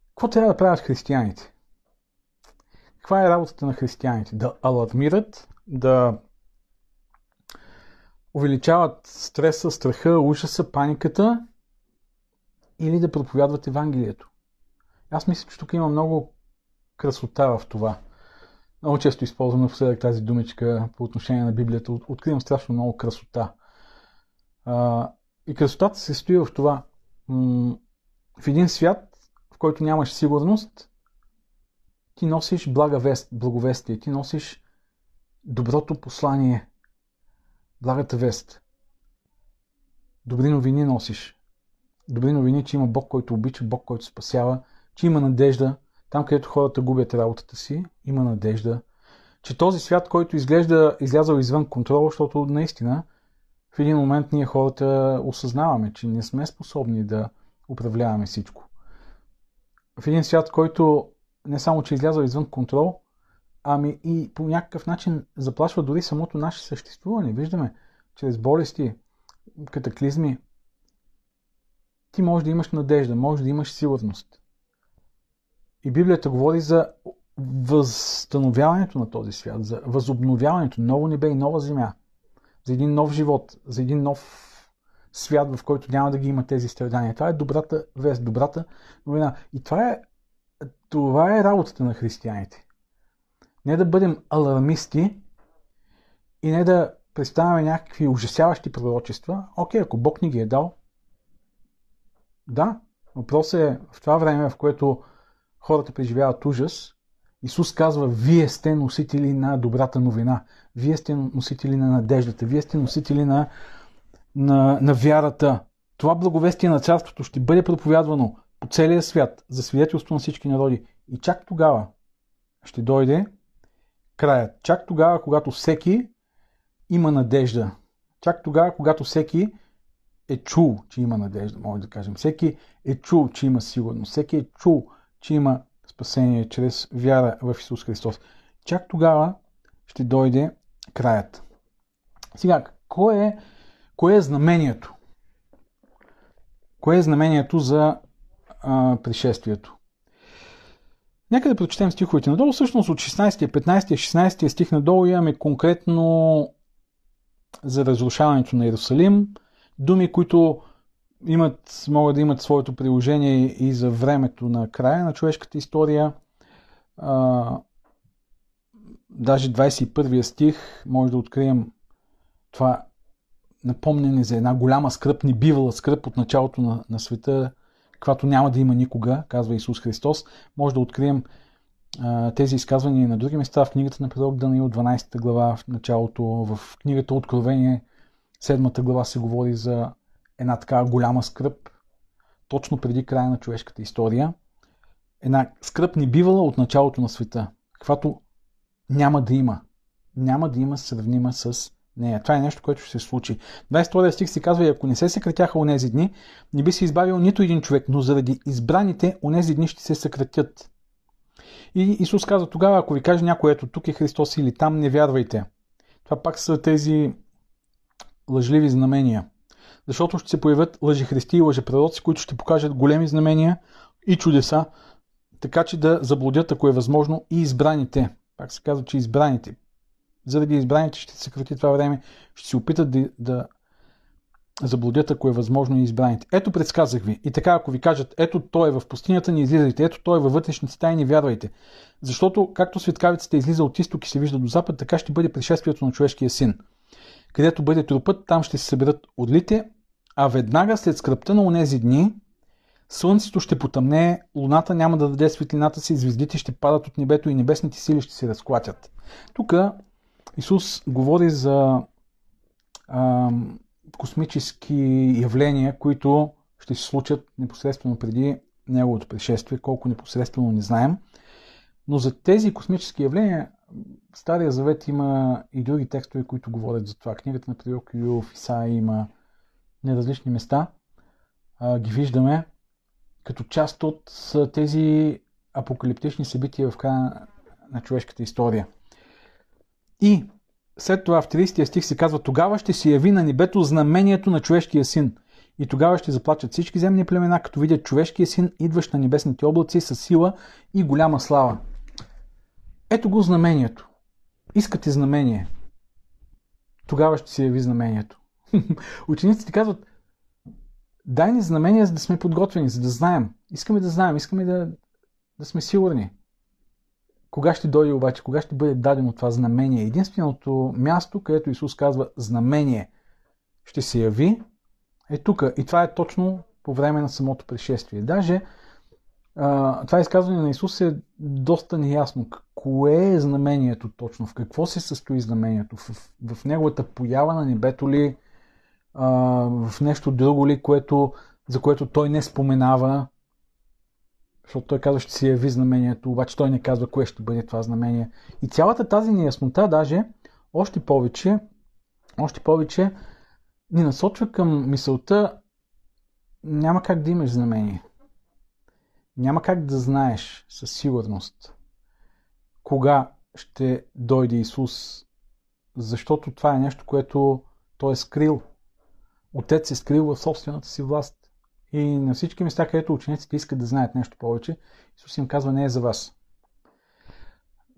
B: какво трябва да правят християните? Каква е работата на християните? Да алармират, да увеличават стреса, страха, ужаса, паниката или да проповядват Евангелието. Аз мисля, че тук има много красота в това. Много често използвам напоследък тази думичка по отношение на Библията. Откривам страшно много красота. И красотата се стои в това. В един свят, в който нямаш сигурност, ти носиш блага вест, благовестие, ти носиш доброто послание, благата вест. Добри новини носиш. Добри новини, че има Бог, който обича, Бог, който спасява, че има надежда. Там, където хората губят работата си, има надежда. Че този свят, който изглежда излязъл извън контрол, защото наистина в един момент ние хората осъзнаваме, че не сме способни да управляваме всичко. В един свят, който не само, че е излязъл извън контрол, ами и по някакъв начин заплашва дори самото наше съществуване. Виждаме, чрез болести, катаклизми, ти можеш да имаш надежда, можеш да имаш сигурност. И Библията говори за възстановяването на този свят, за възобновяването, ново небе и нова земя – за един нов живот, за един нов свят, в който няма да ги има тези страдания. Това е добрата вест, добрата новина. И това е, това е работата на християните. Не да бъдем алармисти и не да представяме някакви ужасяващи пророчества. Окей, ако Бог ни ги е дал, да, въпросът е в това време, в което хората преживяват ужас, Исус казва, вие сте носители на добрата новина, вие сте носители на надеждата, вие сте носители на, на, на вярата. Това благовестие на царството ще бъде проповядвано по целия свят за свидетелство на всички народи. И чак тогава ще дойде краят. Чак тогава, когато всеки има надежда. Чак тогава, когато всеки е чул, че има надежда, може да кажем. Всеки е чул, че има сигурност. Всеки е чул, че има спасение чрез вяра в Исус Христос. Чак тогава ще дойде краят. Сега, кое е, кое е знамението? Кое е знамението за а, пришествието? Нека да прочетем стиховете надолу. Всъщност от 16, 15, 16 стих надолу имаме конкретно за разрушаването на Иерусалим. Думи, които имат, могат да имат своето приложение и за времето на края на човешката история. А, даже 21 стих може да открием това напомнене за една голяма скръп, не бивала скръп от началото на, на света, каквато няма да има никога, казва Исус Христос. Може да открием а, тези изказвания на други места в книгата на пророк Даниил, 12 глава, в началото, в книгата Откровение, 7 глава се говори за една така голяма скръп, точно преди края на човешката история. Една скръп не бивала от началото на света, каквато няма да има. Няма да има сравнима с нея. Това е нещо, което ще се случи. 22 стих се казва, и ако не се съкратяха онези дни, не би се избавил нито един човек, но заради избраните онези дни ще се съкратят. И Исус казва тогава, ако ви каже някой, ето тук е Христос или там, не вярвайте. Това пак са тези лъжливи знамения. Защото ще се появят лъжи христи и лъжи пророци, които ще покажат големи знамения и чудеса, така че да заблудят, ако е възможно, и избраните. Пак се казва, че избраните. Заради избраните ще съкрати това време, ще се опитат да, да заблудят, ако е възможно и избраните. Ето предсказах ви. И така, ако ви кажат, ето той е в пустинята, не излизайте. Ето той е във вътрешните стаи, не вярвайте. Защото, както светкавицата излиза от изток и се вижда до запад, така ще бъде пришествието на човешкия син. Където бъде трупът, там ще се съберат отлите, а веднага след скръпта на онези дни, слънцето ще потъмне, луната няма да даде светлината си, звездите ще падат от небето и небесните сили ще се разклатят. Тук Исус говори за а, космически явления, които ще се случат непосредствено преди неговото пришествие, колко непосредствено не знаем. Но за тези космически явления в Стария Завет има и други текстове, които говорят за това. Книгата на пророк Юов, Исаия има на различни места. А, ги виждаме като част от тези апокалиптични събития в края на човешката история. И след това в 30 стих се казва, тогава ще се яви на небето знамението на човешкия син. И тогава ще заплачат всички земни племена, като видят човешкия син, идващ на небесните облаци с сила и голяма слава. Ето го знамението. Искате знамение. Тогава ще се яви знамението. Учениците казват, дай ни знамение, за да сме подготвени, за да знаем. Искаме да знаем, искаме да, да сме сигурни. Кога ще дойде обаче, кога ще бъде дадено това знамение? Единственото място, където Исус казва знамение ще се яви, е тук. И това е точно по време на самото пришествие. Даже това изказване на Исус е доста неясно. Кое е знамението точно? В какво се състои знамението? В, в, неговата поява на небето ли? В нещо друго ли, което, за което той не споменава? Защото той казва, ще се яви знамението, обаче той не казва кое ще бъде това знамение. И цялата тази неяснота даже още повече, още повече ни насочва към мисълта няма как да имаш знамение. Няма как да знаеш със сигурност кога ще дойде Исус, защото това е нещо, което Той е скрил. Отец е скрил в собствената си власт. И на всички места, където учениците искат да знаят нещо повече, Исус им казва не е за вас.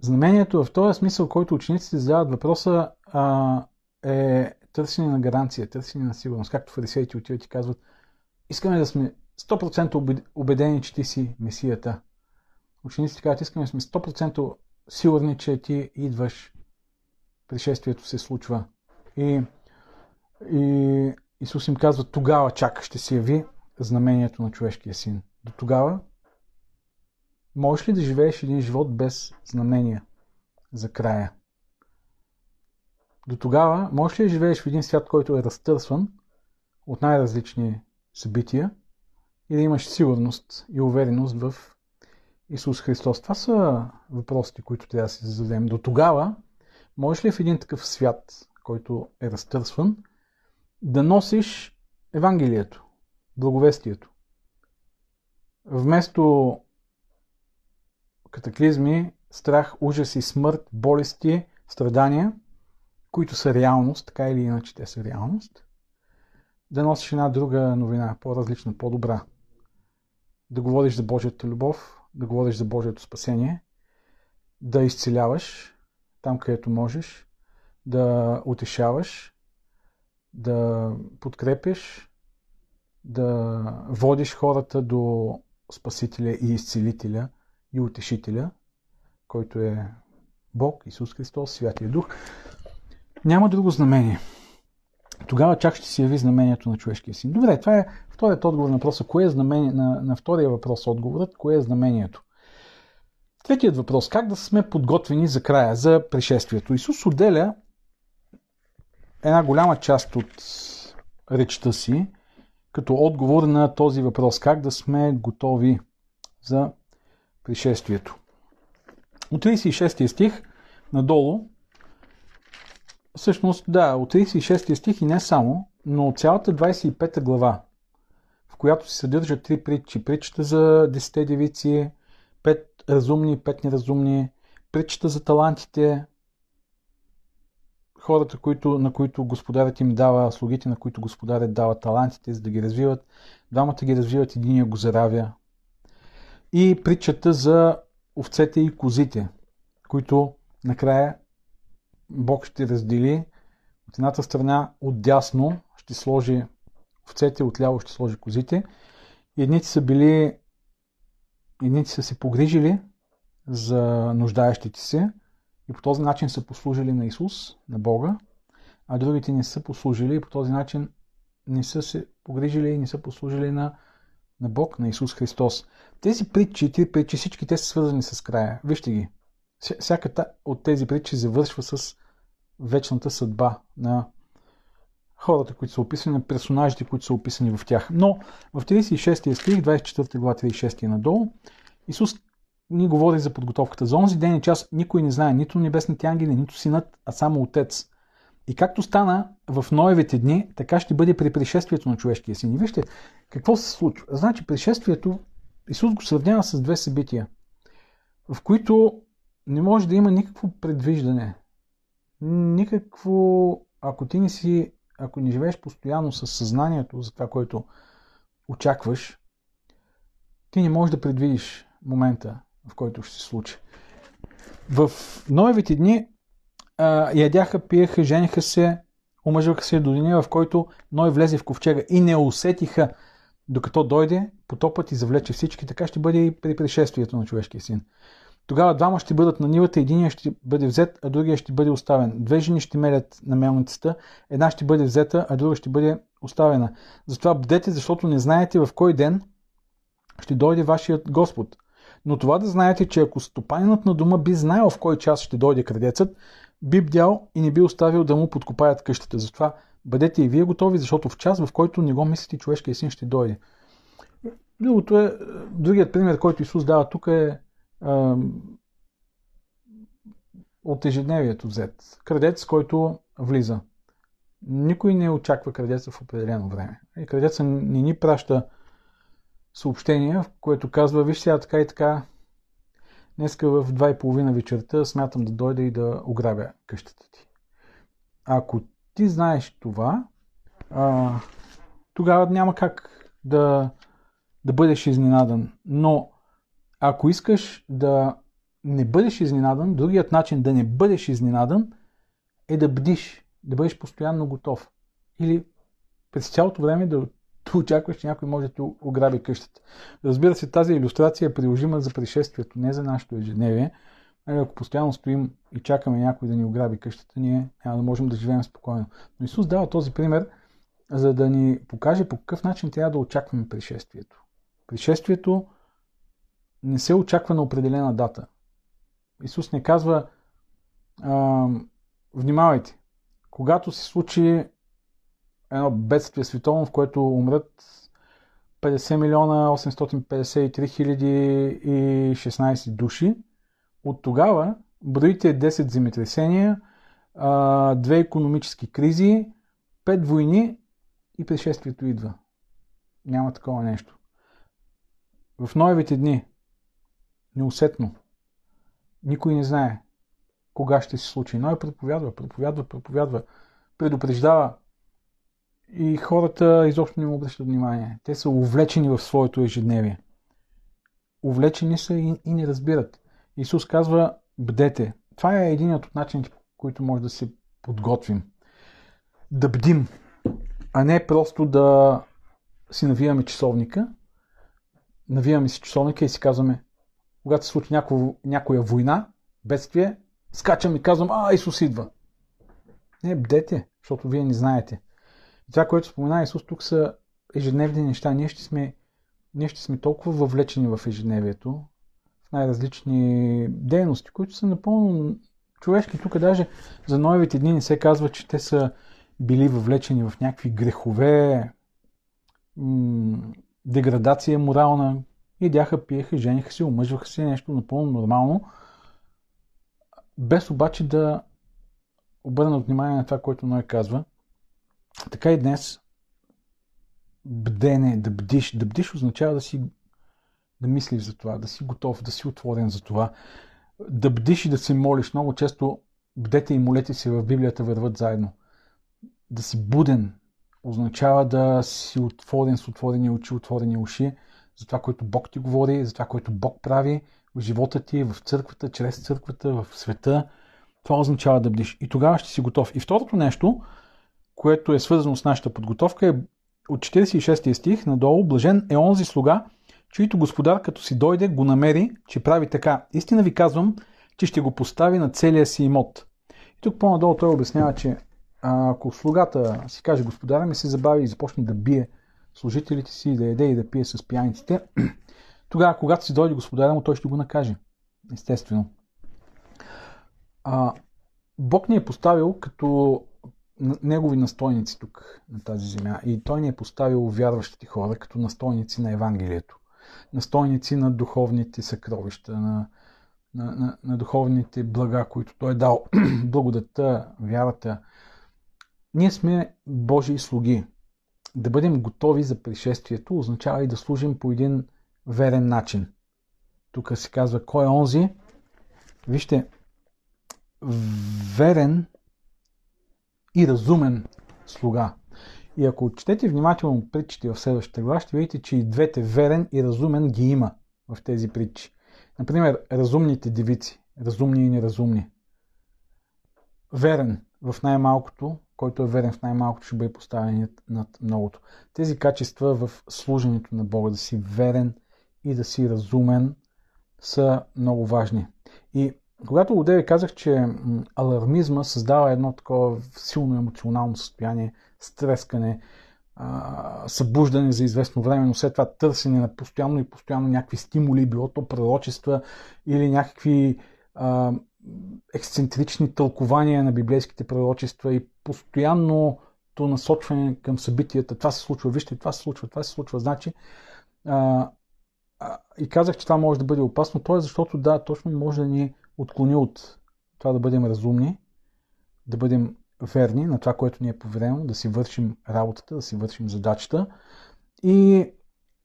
B: Знамението в този смисъл, който учениците задават въпроса, а, е търсене на гаранция, търсене на сигурност. Както фарисеите отиват и казват, искаме да сме 100% убедени, че ти си Месията. Учениците казват, искаме да сме 100% сигурни, че ти идваш пришествието се случва. И, и Исус им казва, тогава чак ще се яви знамението на човешкия син. До тогава можеш ли да живееш един живот без знамения за края? До тогава можеш ли да живееш в един свят, който е разтърсван от най-различни събития и да имаш сигурност и увереност в Исус Христос? Това са въпросите, които трябва да си зададем. До тогава можеш ли в един такъв свят, който е разтърсван, да носиш Евангелието, благовестието? Вместо катаклизми, страх, ужас и смърт, болести, страдания, които са реалност, така или иначе те са реалност, да носиш една друга новина, по-различна, по-добра. Да говориш за Божията любов, да говориш за Божието спасение, да изцеляваш там, където можеш, да утешаваш, да подкрепиш, да водиш хората до Спасителя и Изцелителя – и Утешителя, който е Бог, Исус Христос, Святия Дух, няма друго знамение. Тогава чак ще се яви знамението на човешкия син. Добре, това е вторият отговор на въпроса. Кое е знамение, на, на втория въпрос отговорът, кое е знамението? Третият въпрос. Как да сме подготвени за края, за пришествието? Исус отделя една голяма част от речта си като отговор на този въпрос. Как да сме готови за пришествието. От 36 стих надолу, всъщност да, от 36 стих и не само, но от цялата 25 глава, в която се съдържат три притчи. Притчата за 10 девици, 5 разумни, 5 неразумни, притчата за талантите, хората, които, на които господарят им дава, слугите, на които господарят дава талантите, за да ги развиват. Двамата ги развиват, единия го заравя и притчата за овцете и козите, които накрая Бог ще раздели. От едната страна отдясно ще сложи овцете, отляво ще сложи козите. Едните са били, едните са се погрижили за нуждаещите се и по този начин са послужили на Исус, на Бога, а другите не са послужили и по този начин не са се погрижили и не са послужили на на Бог, на Исус Христос. Тези притчи, тези притчи, всички те са свързани с края. Вижте ги. Всяка от тези притчи завършва с вечната съдба на хората, които са описани, на персонажите, които са описани в тях. Но в 36 стих, 24 глава, 36 надолу, Исус ни говори за подготовката. За онзи ден и час никой не знае, нито небесните ангели, нито синът, а само Отец. И както стана в Ноевите дни, така ще бъде при пришествието на човешкия син. И вижте какво се случва. Значи пришествието Исус го сравнява с две събития, в които не може да има никакво предвиждане. Никакво, ако ти не си, ако не живееш постоянно с съзнанието за това, което очакваш, ти не можеш да предвидиш момента, в който ще се случи. В Ноевите дни а, ядяха, пиеха, жениха се, омъжваха се до деня, в който Ной влезе в ковчега и не усетиха, докато дойде, потопът и завлече всички, така ще бъде и при пришествието на човешкия син. Тогава двама ще бъдат на нивата, единия ще бъде взет, а другия ще бъде оставен. Две жени ще мерят на мелницата, една ще бъде взета, а друга ще бъде оставена. Затова бдете, защото не знаете в кой ден ще дойде вашият Господ. Но това да знаете, че ако стопанинът на дома би знаел в кой час ще дойде крадецът, би бдял и не би оставил да му подкопаят къщата. Затова бъдете и вие готови, защото в час, в който не го мислите, човешкият син ще дойде. Другото е, другият пример, който Исус дава тук е, е от ежедневието взет. Крадец, който влиза. Никой не очаква крадеца в определено време. И крадеца не ни праща съобщение, в което казва, виж сега така и така, Днеска в 2.30 вечерта смятам да дойда и да ограбя къщата ти. Ако ти знаеш това, а, тогава няма как да, да бъдеш изненадан. Но ако искаш да не бъдеш изненадан, другият начин да не бъдеш изненадан е да бдиш, да бъдеш постоянно готов. Или през цялото време да очакваш, че някой може да ти ограби къщата. Разбира се, тази иллюстрация е приложима за пришествието, не за нашето ежедневие. Нали, ако постоянно стоим и чакаме някой да ни ограби къщата, ние няма да можем да живеем спокойно. Но Исус дава този пример, за да ни покаже по какъв начин трябва да очакваме пришествието. Пришествието не се очаква на определена дата. Исус не казва, а, внимавайте, когато се случи едно бедствие световно, в което умрат 50 милиона 853 хиляди и 16 души, от тогава броите 10 земетресения, две економически кризи, 5 войни и пришествието идва. Няма такова нещо. В новите дни, неусетно, никой не знае кога ще се случи. Но е проповядва, проповядва, проповядва, предупреждава. И хората изобщо не му обръщат внимание. Те са увлечени в своето ежедневие. Увлечени са и, и не разбират. Исус казва, бдете. Това е един от начините, по които може да се подготвим. Да бдим, а не просто да си навиваме часовника. Навиваме си часовника и си казваме, когато се случи няко, някоя война, бедствие, скачам и казвам, а, Исус идва. Не, бдете, защото вие не знаете. Това, което спомена Исус, тук са ежедневни неща. Ние ще сме, ние ще сме толкова въвлечени в ежедневието, в най-различни дейности, които са напълно човешки. Тук даже за новите дни не се казва, че те са били въвлечени в някакви грехове, м- деградация морална, идяха, пиеха, жениха се, омъжваха се, нещо напълно нормално, без обаче да обърнат внимание на това, което Ной казва. Така и днес бдене, да бдиш. Да бдиш означава да си да мислиш за това, да си готов, да си отворен за това. Да бдиш и да се молиш. Много често бдете и молете се в Библията върват заедно. Да си буден означава да си отворен с отворени очи, отворени уши за това, което Бог ти говори, за това, което Бог прави в живота ти, в църквата, чрез църквата, в света. Това означава да бдиш. И тогава ще си готов. И второто нещо, което е свързано с нашата подготовка, е от 46 стих надолу. Блажен е онзи слуга, чието господар, като си дойде, го намери, че прави така. Истина ви казвам, че ще го постави на целия си имот. И тук по-надолу той обяснява, че ако слугата си каже господара ми се забави и започне да бие служителите си, да яде и да пие с пияниците, тогава, когато си дойде господара му, той ще го накаже. Естествено. А, Бог ни е поставил като негови настойници тук на тази земя. И той ни е поставил вярващите хора като настойници на Евангелието. Настойници на духовните съкровища, на, на, на, на духовните блага, които той е дал. Благодата, вярата. Ние сме Божии слуги. Да бъдем готови за пришествието означава и да служим по един верен начин. Тук се казва кой е онзи. Вижте, верен и разумен слуга. И ако четете внимателно притчите в следващата глава, ще видите, че и двете верен и разумен ги има в тези притчи. Например, разумните девици, разумни и неразумни. Верен в най-малкото, който е верен в най-малкото, ще бъде поставен над многото. Тези качества в служенето на Бога, да си верен и да си разумен, са много важни. И когато одеве казах, че алармизма създава едно такова силно емоционално състояние, стрескане, събуждане за известно време, но след това търсене на постоянно и постоянно някакви стимули, било то пророчества или някакви ексцентрични тълкования на библейските пророчества и постоянното насочване към събитията. Това се случва, вижте, това се случва, това се случва. Значи, а, а, и казах, че това може да бъде опасно, то е защото да, точно може да ни отклони от това да бъдем разумни, да бъдем верни на това, което ни е поверено, да си вършим работата, да си вършим задачата и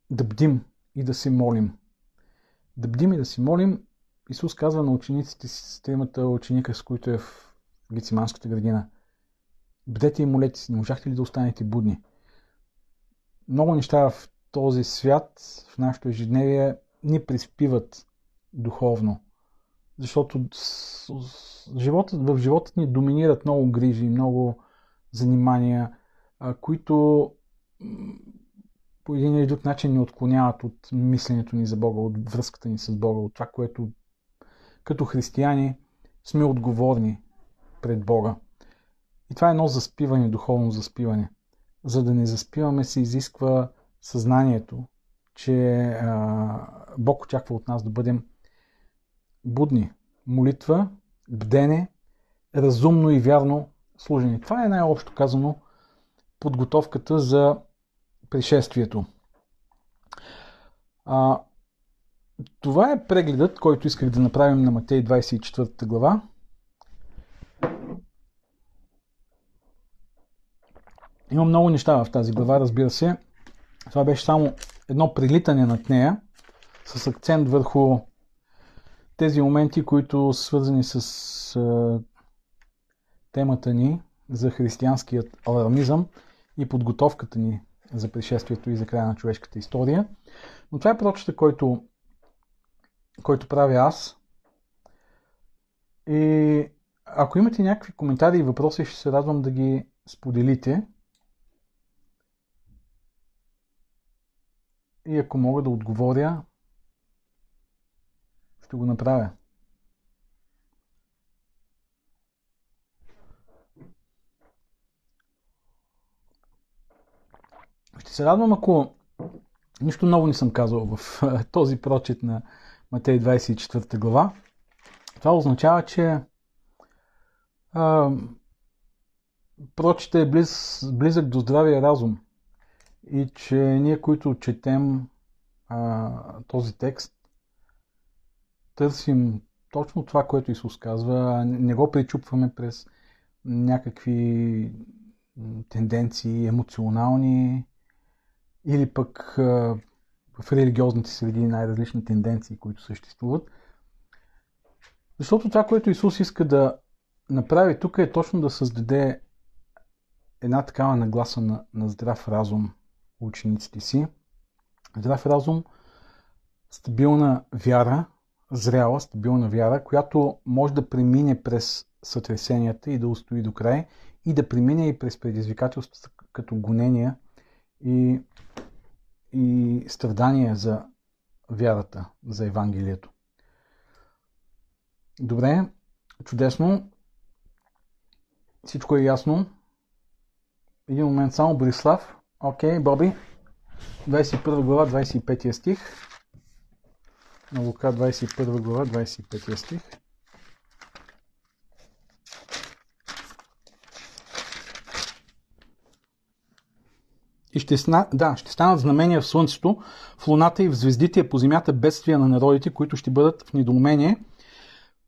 B: да бдим и да се молим. Да бдим и да си молим. Исус казва на учениците си, системата ученика, с които е в Гициманската градина. Бдете и молете си, не можахте ли да останете будни? Много неща в този свят, в нашето ежедневие, ни приспиват духовно защото животът, в живота ни доминират много грижи, много занимания, които по един или друг начин ни отклоняват от мисленето ни за Бога, от връзката ни с Бога, от това, което като християни сме отговорни пред Бога. И това е едно заспиване, духовно заспиване. За да не заспиваме се изисква съзнанието, че Бог очаква от нас да бъдем будни. Молитва, бдене, разумно и вярно служение. Това е най-общо казано подготовката за пришествието. А, това е прегледът, който исках да направим на Матей 24 глава. Има много неща в тази глава, разбира се. Това беше само едно прилитане над нея, с акцент върху тези моменти, които са свързани с а, темата ни за християнският алармизъм и подготовката ни за пришествието и за края на човешката история. Но това е прочета, който, който правя аз. И ако имате някакви коментари и въпроси, ще се радвам да ги споделите. И ако мога да отговоря, ще го направя. Ще се радвам, ако нищо ново не съм казал в този прочет на Матей 24 глава. Това означава, че а, прочета е близ, близък до здравия разум и че ние, които четем а, този текст, търсим точно това, което Исус казва, не го пречупваме през някакви тенденции емоционални или пък а, в религиозните среди най-различни тенденции, които съществуват. Защото това, което Исус иска да направи тук е точно да създаде една такава нагласа на, на здрав разум учениците си. Здрав разум, стабилна вяра, зряла, стабилна вяра, която може да премине през сътресенията и да устои до край и да премине и през предизвикателствата като гонения и, и страдания за вярата, за Евангелието. Добре, чудесно. Всичко е ясно. Един момент само, Борислав. Окей, Боби. 21 глава, 25 стих. На Лука 21 глава, 25 стих. И ще, сна... да, ще станат знамения в Слънцето, в Луната и в звездите, по земята бедствия на народите, които ще бъдат в недоумение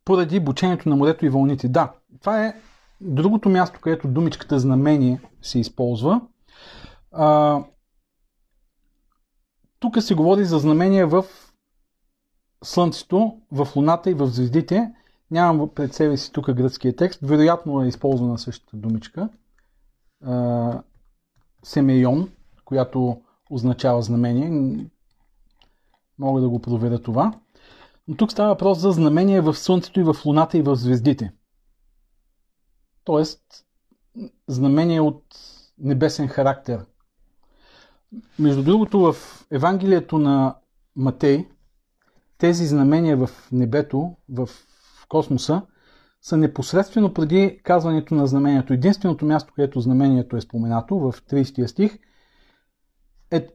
B: поради бучението на морето и вълните. Да, това е другото място, където думичката знамение се използва. А, тук се говори за знамения в Слънцето, в Луната и в звездите. Нямам пред себе си тук гръцкия текст. Вероятно е използвана същата думичка. Семейон, която означава знамение. Мога да го проверя това. Но тук става въпрос за знамение в Слънцето и в Луната и в звездите. Тоест, знамение от небесен характер – между другото, в Евангелието на Матей, тези знамения в небето, в космоса, са непосредствено преди казването на знамението. Единственото място, където знамението е споменато, в 30 стих, е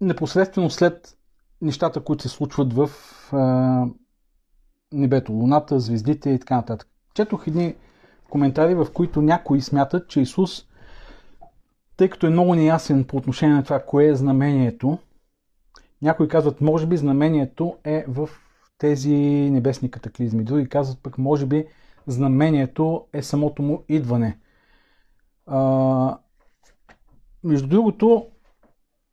B: непосредствено след нещата, които се случват в а, небето, луната, звездите и така нататък. Четох едни коментари, в които някои смятат, че Исус тъй като е много неясен по отношение на това, кое е знамението, някои казват, може би знамението е в тези небесни катаклизми. Други казват пък, може би знамението е самото му идване. А, между другото,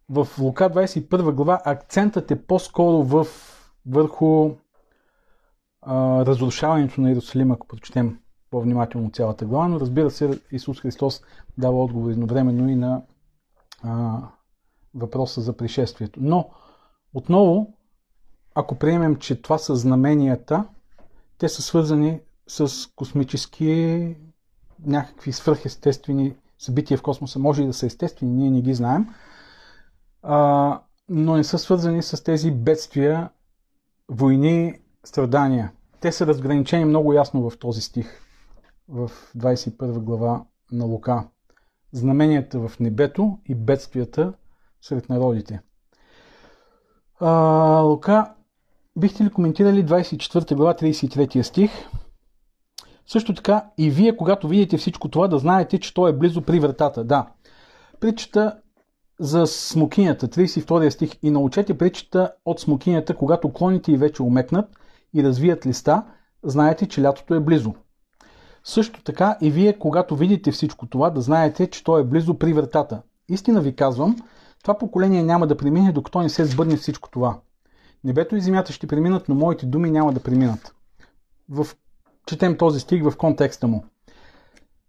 B: в Лука 21 глава акцентът е по-скоро в, върху а, разрушаването на Иерусалим, ако прочетем по-внимателно цялата глава, но разбира се, Исус Христос дава отговор едновременно и на а, въпроса за пришествието. Но, отново, ако приемем, че това са знаменията, те са свързани с космически някакви свръхестествени събития в космоса. Може и да са естествени, ние не ги знаем, а, но не са свързани с тези бедствия, войни, страдания. те са разграничени много ясно в този стих, в 21 глава на Лука. Знаменията в небето и бедствията сред народите. А, Лука, бихте ли коментирали 24 глава 33 стих? Също така и вие, когато видите всичко това, да знаете, че то е близо при вратата. Да. Причета за смокинята, 32 стих. И научете причета от смокинята, когато клоните и вече умекнат и развият листа, знаете, че лятото е близо. Също така и вие, когато видите всичко това, да знаете, че то е близо при вратата. Истина ви казвам, това поколение няма да премине, докато не се сбъдне всичко това. Небето и земята ще преминат, но моите думи няма да преминат. В... Четем този стих в контекста му.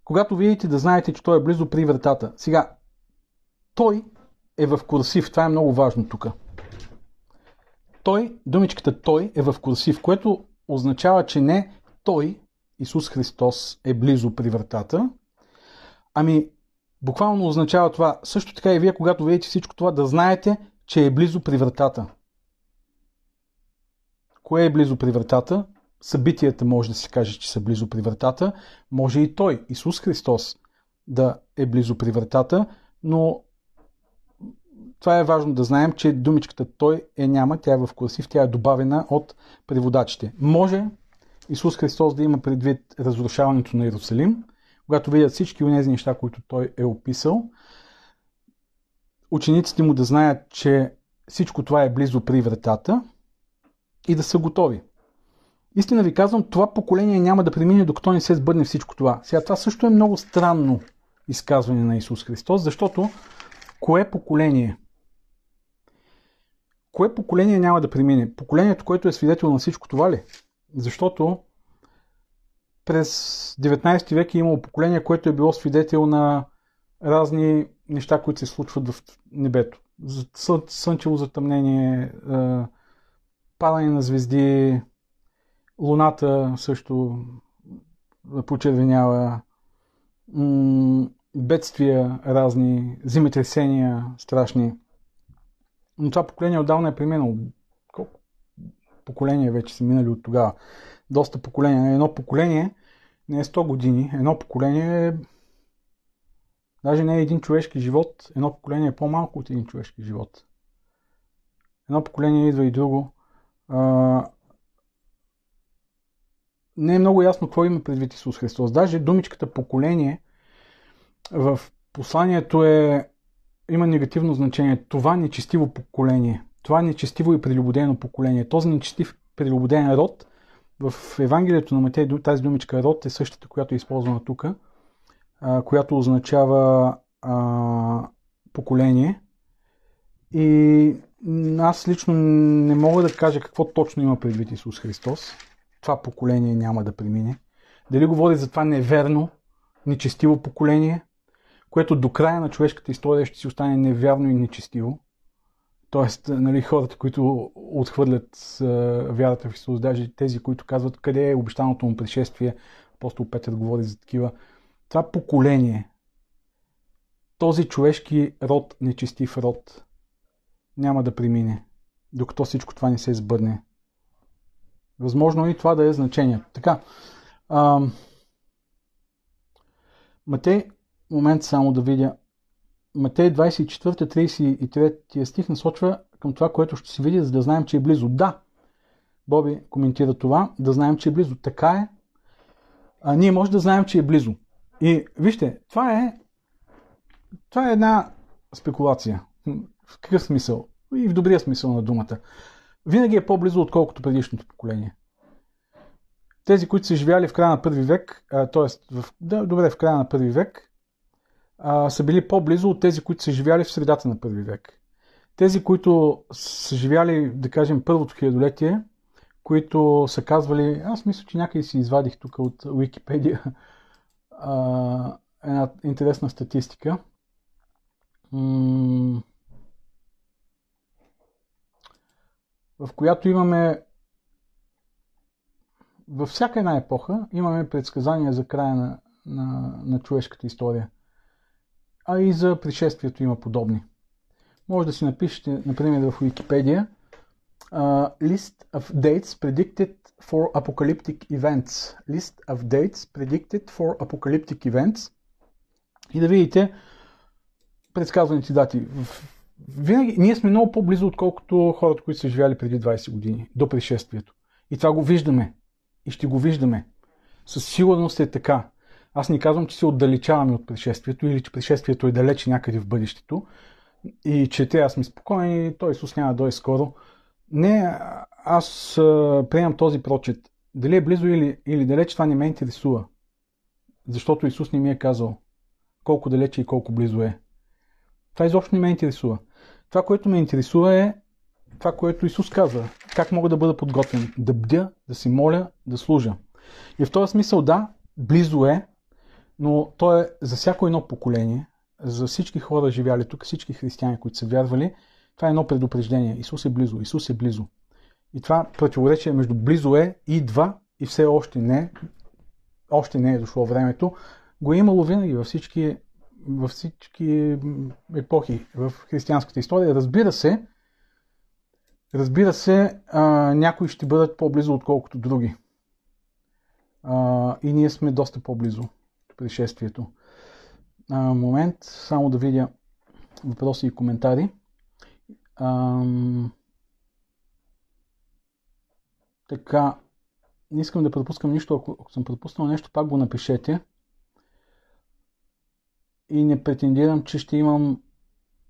B: Когато видите да знаете, че той е близо при вратата. Сега, той е в курсив. Това е много важно тук. Той, думичката той е в курсив, което означава, че не той, Исус Христос, е близо при вратата, ами буквално означава това. Също така и вие, когато видите всичко това, да знаете, че е близо при вратата. Кое е близо при вратата? Събитията може да се каже, че са близо при вратата. Може и Той, Исус Христос, да е близо при вратата, но това е важно да знаем, че думичката Той е няма, тя е в курсив, тя е добавена от преводачите. Може Исус Христос да има предвид разрушаването на Иерусалим, когато видят всички от тези неща, които Той е описал, учениците му да знаят, че всичко това е близо при вратата и да са готови. Истина ви казвам, това поколение няма да премине, докато не се сбъдне всичко това. Сега това също е много странно изказване на Исус Христос, защото кое поколение? Кое поколение няма да премине? Поколението, което е свидетел на всичко това ли? Защото през 19 век е имало поколение, което е било свидетел на разни неща, които се случват в небето. Сън, слънчево затъмнение, падане на звезди, луната също почервенява, бедствия разни, земетресения страшни. Но това поколение отдавна е преминало. Колко поколения вече са минали от тогава? Доста поколения. Едно поколение не е 100 години. Едно поколение е Даже не е един човешки живот, едно поколение е по-малко от един човешки живот. Едно поколение идва и друго. А, не е много ясно какво има предвид Исус Христос. Даже думичката поколение в посланието е има негативно значение. Това нечестиво поколение. Това нечестиво и прелюбодено поколение. Този нечестив прелюбоден род в Евангелието на Матей тази думичка род е същата, която е използвана тук, която означава а, поколение. И аз лично не мога да кажа какво точно има предвид Исус Христос. Това поколение няма да премине. Дали говори за това неверно, нечестиво поколение, което до края на човешката история ще си остане невярно и нечестиво. Тоест, нали, хората, които отхвърлят вярата в Исус, даже тези, които казват къде е обещаното му пришествие, апостол Петър говори за такива. Това поколение, този човешки род, нечестив род, няма да премине, докато всичко това не се сбъдне. Възможно и това да е значението. Така, ам, Матей момент само да видя. Матей 24-33 стих насочва към това, което ще се види, за да знаем, че е близо. Да, Боби коментира това, да знаем, че е близо. Така е. А ние може да знаем, че е близо. И вижте, това е, това е една спекулация. В какъв смисъл? И в добрия смисъл на думата. Винаги е по-близо, отколкото предишното поколение. Тези, които са живяли в края на първи век, т.е. В, да, добре, в края на първи век, а, са били по-близо от тези, които са живяли в средата на първи век. Тези, които са живяли, да кажем, първото хилядолетие, които са казвали, аз мисля, че някъде си извадих тук от Википедия а, една интересна статистика. В която имаме във всяка една епоха имаме предсказания за края на, на, на човешката история а и за пришествието има подобни. Може да си напишете, например, в Википедия uh, list of dates predicted for apocalyptic events. List of dates predicted for apocalyptic events. И да видите предсказаните дати. Винаги ние сме много по-близо, отколкото хората, които са живяли преди 20 години, до пришествието. И това го виждаме. И ще го виждаме. Със сигурност е така. Аз не казвам, че се отдалечаваме от пришествието или че пришествието е далеч някъде в бъдещето и че трябва сме спокойни, той Исус няма да дойде скоро. Не, аз приемам този прочет. Дали е близо или, или далеч, това не ме интересува. Защото Исус не ми е казал колко далече и колко близо е. Това изобщо не ме интересува. Това, което ме интересува е това, което Исус казва. Как мога да бъда подготвен? Да бдя, да си моля, да служа. И в този смисъл, да, близо е, но то е за всяко едно поколение, за всички хора живяли тук, всички християни, които са вярвали, това е едно предупреждение. Исус е близо, Исус е близо. И това противоречие между близо е, идва и все още не, още не е дошло времето, го е имало винаги във всички, във всички епохи в християнската история. Разбира се, разбира се, някои ще бъдат по-близо, отколкото други. И ние сме доста по-близо пришествието. А, момент, само да видя въпроси и коментари. Ам... Така, не искам да пропускам нищо. Ако, ако съм пропуснал нещо, пак го напишете. И не претендирам, че ще имам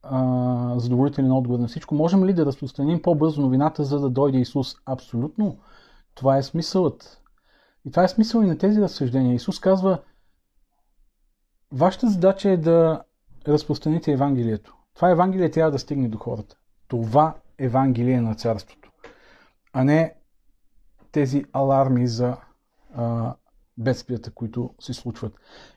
B: а, задоволителен отговор на всичко. Можем ли да разпространим по-бързо новината, за да дойде Исус? Абсолютно. Това е смисълът. И това е смисъл и на тези разсъждения. Исус казва, вашата задача е да разпространите Евангелието. Това Евангелие трябва да стигне до хората. Това Евангелие на царството. А не тези аларми за а, бедствията, които се случват.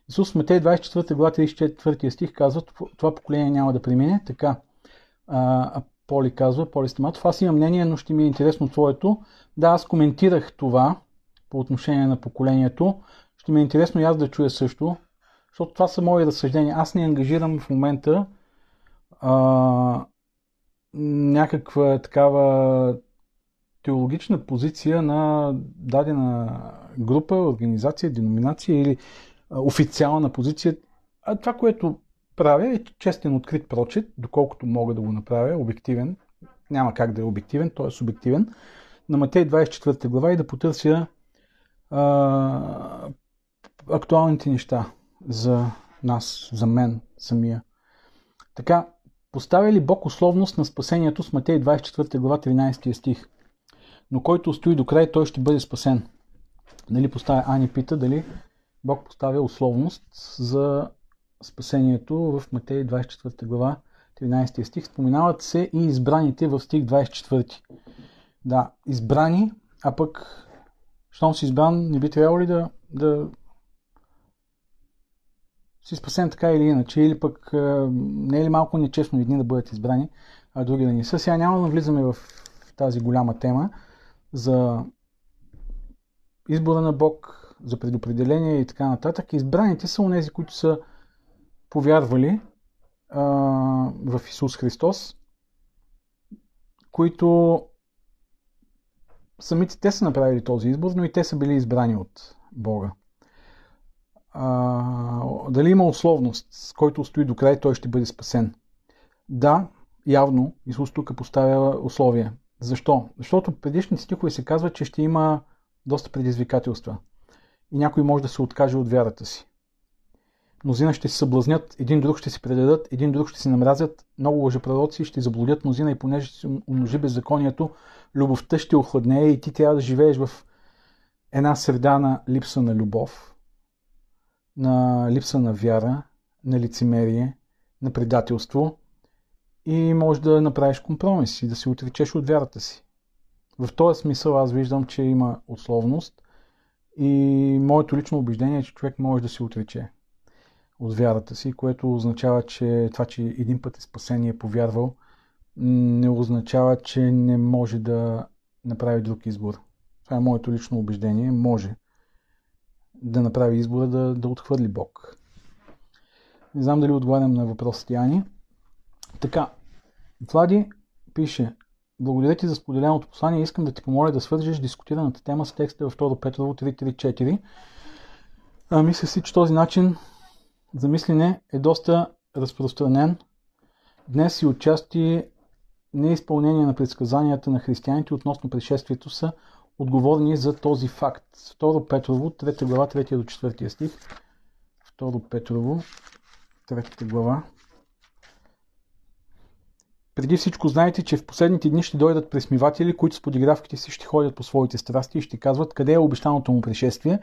B: Исус в Матей 24 глава 34 стих казва, това поколение няма да премине. Така а, Поли казва, Поли Стаматов, аз имам мнение, но ще ми е интересно твоето. Да, аз коментирах това по отношение на поколението. Ще ми е интересно и аз да чуя също, защото това са мои разсъждения. Аз не ангажирам в момента а, някаква такава теологична позиция на дадена група, организация, деноминация или официална позиция. А това, което правя е честен открит прочит, доколкото мога да го направя, обективен, няма как да е обективен, той е субективен, на Матей 24 глава и да потърся а, актуалните неща за нас, за мен самия. Така, Поставя ли Бог условност на спасението с Матей 24 глава 13 стих? Но който стои до край, той ще бъде спасен. Нали поставя Ани пита дали Бог поставя условност за спасението в Матей 24 глава 13 стих. Споменават се и избраните в стих 24. Да, избрани, а пък, щом си избран, не би трябвало ли да, да си спасен така или иначе, или пък не е ли малко нечестно едни да бъдат избрани, а други да не са. Сега няма да навлизаме в тази голяма тема за избора на Бог, за предопределение и така нататък. Избраните са онези, които са повярвали а, в Исус Христос, които самите те са направили този избор, но и те са били избрани от Бога а, дали има условност, с който стои до край, той ще бъде спасен. Да, явно Исус тук поставя условия. Защо? Защото предишните стихове се казва, че ще има доста предизвикателства. И някой може да се откаже от вярата си. Мнозина ще се съблазнят, един друг ще се предадат, един друг ще се намразят, много лъжепророци ще заблудят мнозина и понеже ще се умножи беззаконието, любовта ще охладнее и ти трябва да живееш в една среда на липса на любов, на липса на вяра, на лицемерие, на предателство и може да направиш компромис и да се отречеш от вярата си. В този смисъл аз виждам, че има условност и моето лично убеждение е, че човек може да се отрече от вярата си, което означава, че това, че един път е спасен и е повярвал, не означава, че не може да направи друг избор. Това е моето лично убеждение. Може да направи избора да, да отхвърли Бог. Не знам дали отговарям на въпросите Ани. Така, Влади пише, благодаря ти за споделеното послание. Искам да ти помоля да свържеш дискутираната тема с текста в 2 Петрово 3.3.4. А, мисля си, че този начин за мислене е доста разпространен. Днес и отчасти неизпълнение на предсказанията на християните относно пришествието са отговорни за този факт. 2 Петрово, 3 глава, 3 до 4 стих. 2 Петрово, 3 глава. Преди всичко знаете, че в последните дни ще дойдат пресмиватели, които с подигравките си ще ходят по своите страсти и ще казват къде е обещаното му пришествие,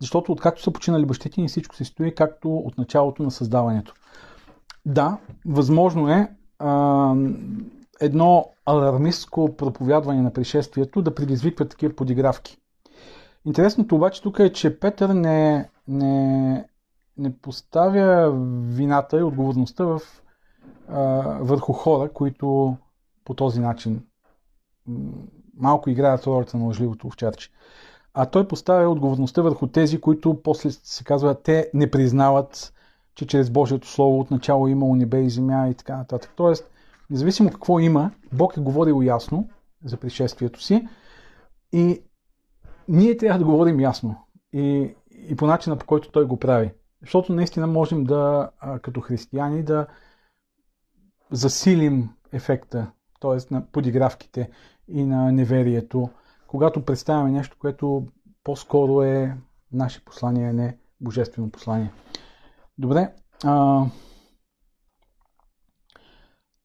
B: защото откакто са починали бащите ни всичко се стои както от началото на създаването. Да, възможно е а, едно алармистско проповядване на пришествието да предизвиква такива подигравки. Интересното обаче тук е, че Петър не, не, не поставя вината и отговорността в, а, върху хора, които по този начин малко играят ролята на лъжливото овчарче. А той поставя отговорността върху тези, които после се казва, те не признават, че чрез Божието Слово отначало е имало небе и земя и така нататък. Тоест, независимо какво има, Бог е говорил ясно за пришествието си и ние трябва да говорим ясно и, и по начина по който той го прави. Защото наистина можем да, като християни, да засилим ефекта, т.е. на подигравките и на неверието, когато представяме нещо, което по-скоро е наше послание, а не божествено послание. Добре. А...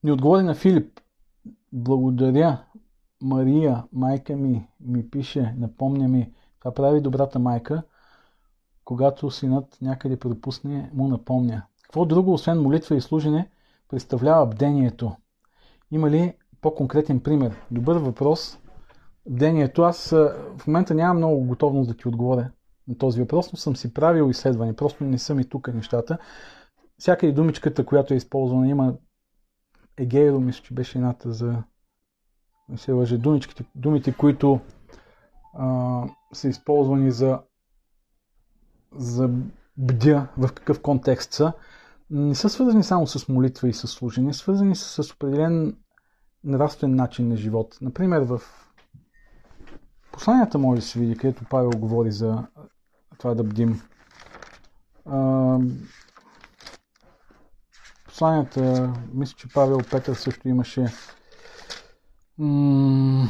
B: Ни отговори на Филип. Благодаря. Мария, майка ми, ми пише, напомня ми. Това прави добрата майка. Когато синът някъде пропусне, му напомня. Какво друго, освен молитва и служене, представлява бдението? Има ли по-конкретен пример? Добър въпрос. Бдението. Аз в момента нямам много готовност да ти отговоря на този въпрос, но съм си правил изследване. Просто не са ми тук нещата. Всяка и думичката, която е използвана, има Егейро, мисля, че беше едната за не се лъже, думичките, думите, които а, са използвани за, за бдя, в какъв контекст са, не са свързани само с молитва и с служение, свързани са с определен нравствен начин на живот. Например, в посланията може да се види, където Павел говори за това да бдим. А, посланията, мисля, че Павел Петър също имаше м-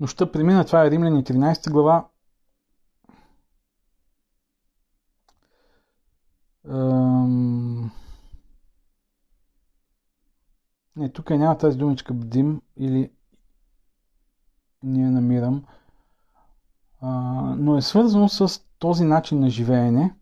B: Нощта премина, това е Римляни 13 глава. Ам... Не, тук няма тази думичка бдим или я намирам. А, но е свързано с този начин на живеене,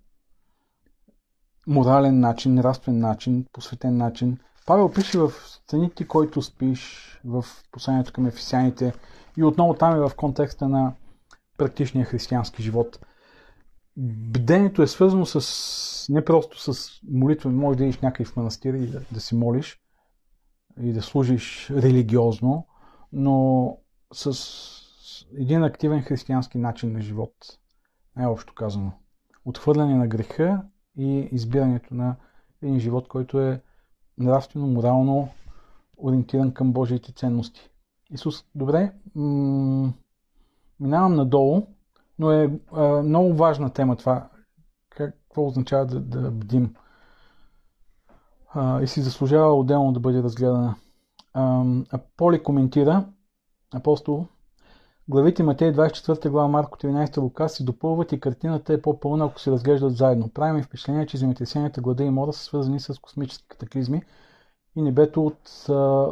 B: морален начин, нравствен начин, посветен начин. Павел пише в страните, който спиш, в посланието към ефисяните и отново там е в контекста на практичния християнски живот. Бдението е свързано с не просто с молитва, може да идиш някъде в манастир и да, да си молиш и да служиш религиозно, но с един активен християнски начин на живот, най-общо казано. Отхвърляне на греха и избирането на един живот, който е нравствено, морално ориентиран към Божиите ценности. Исус, добре, м- минавам надолу, но е а, много важна тема това. Какво означава да, да бдим? А, и си заслужава отделно да бъде разгледана. А, Поли коментира, апостол, Главите Матей 24 глава, Марко 13 Лука се допълват и картината е по-пълна, ако се разглеждат заедно. Правим впечатление, че земетресенията, глада и мора са свързани с космически катаклизми и небето от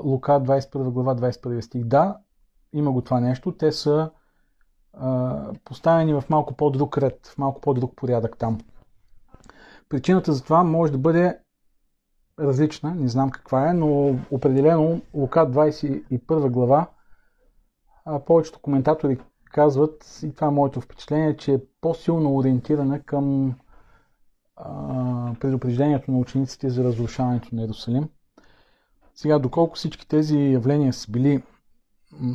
B: Лука 21 глава 21 стих. Да, има го това нещо. Те са а, поставени в малко по-друг ред, в малко по-друг порядък там. Причината за това може да бъде различна, не знам каква е, но определено Лука 21 глава а, повечето коментатори казват, и това е моето впечатление, че е по-силно ориентирана към а, предупреждението на учениците за разрушаването на Иерусалим. Сега, доколко всички тези явления са били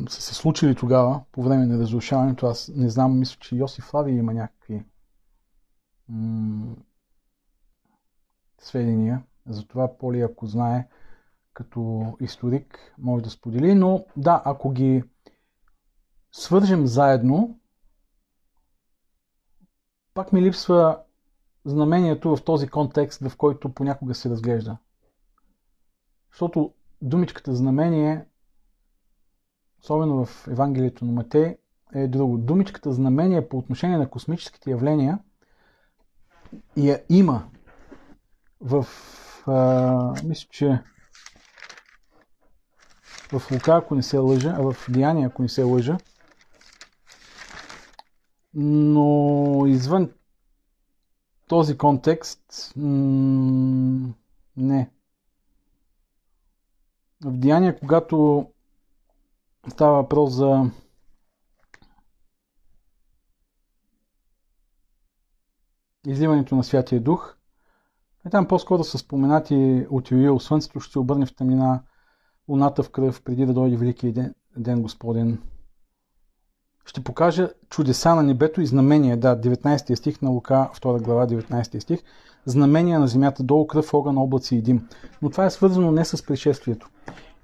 B: са се случили тогава, по време на разрушаването, аз не знам, мисля, че Йосиф Лави има някакви м- сведения. Затова Поли, ако знае, като историк може да сподели, но да, ако ги свържем заедно, пак ми липсва знамението в този контекст, в който понякога се разглежда. Защото думичката знамение, особено в Евангелието на Матей, е друго. Думичката знамение по отношение на космическите явления я има в, а, мисля, че в Лука, ако не се лъжа, а в Деяния, ако не се лъжа, но извън този контекст м- не. В Деяния, когато става въпрос за изливането на Святия Дух, и там по-скоро са споменати от Юил, Слънцето ще обърне в тъмнина, луната в кръв, преди да дойде Великия ден, ден Господен. Ще покажа чудеса на небето и знамения, да, 19 стих на Лука, 2 глава, 19 стих, знамения на земята, долу кръв, огън, облаци и дим. Но това е свързано не с пришествието.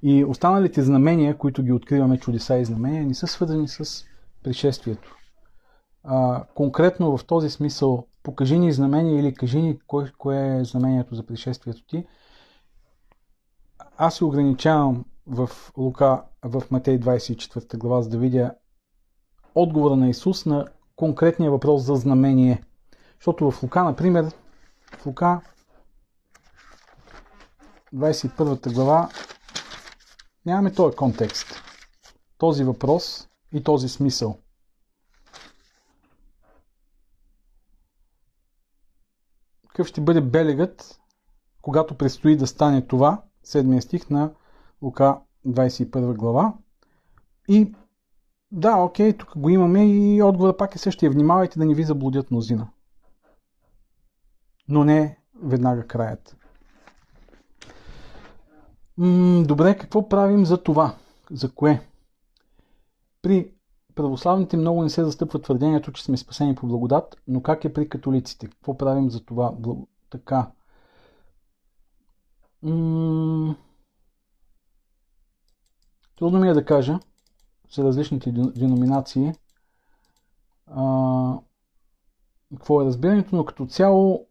B: И останалите знамения, които ги откриваме, чудеса и знамения, не са свързани с пришествието. А, конкретно в този смисъл, покажи ни знамение или кажи ни кое, кое е знамението за пришествието ти, аз се ограничавам в Лука, в Матей 24 глава, за да видя отговора на Исус на конкретния въпрос за знамение. Защото в Лука, например, в Лука 21 глава нямаме този контекст, този въпрос и този смисъл. Какъв ще бъде белегът, когато предстои да стане това, седмия стих на Лука 21 глава. И да, окей, тук го имаме и отговора пак е същия. Внимавайте да не ви заблудят мнозина. Но не веднага краят. М- добре, какво правим за това? За кое? При православните много не се застъпва твърдението, че сме спасени по благодат, но как е при католиците? Какво правим за това? Така. М- Трудно ми е да кажа за различните деноминации а, какво е разбирането, но като цяло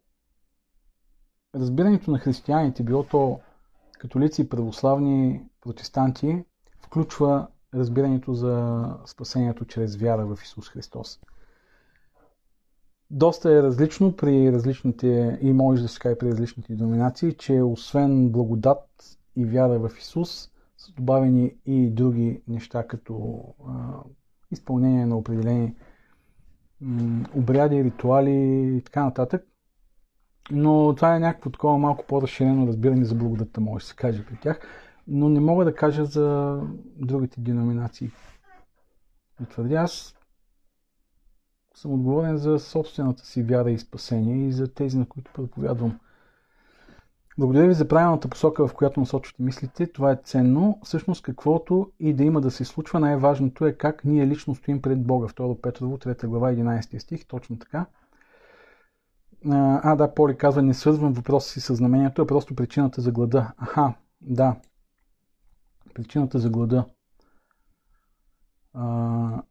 B: разбирането на християните, било то католици, православни, протестанти, включва разбирането за спасението чрез вяра в Исус Христос. Доста е различно при различните, и може да се каже при различните деноминации, че освен благодат и вяра в Исус, добавени и други неща, като а, изпълнение на определени м, обряди, ритуали и така нататък. Но това е някакво такова малко по-разширено разбиране за благодатта, може да се каже при тях. Но не мога да кажа за другите деноминации. Твърдя, аз съм отговорен за собствената си вяра и спасение и за тези, на които проповядвам. Благодаря ви за правилната посока, в която насочвате мислите. Това е ценно. Всъщност, каквото и да има да се случва, най-важното е как ние лично стоим пред Бога. 2 Петрово, 3 глава, 11 стих. Точно така. А, да, Поли казва, не свързвам въпроса си с знамението, а просто причината за глада. Аха, да. Причината за глада. А,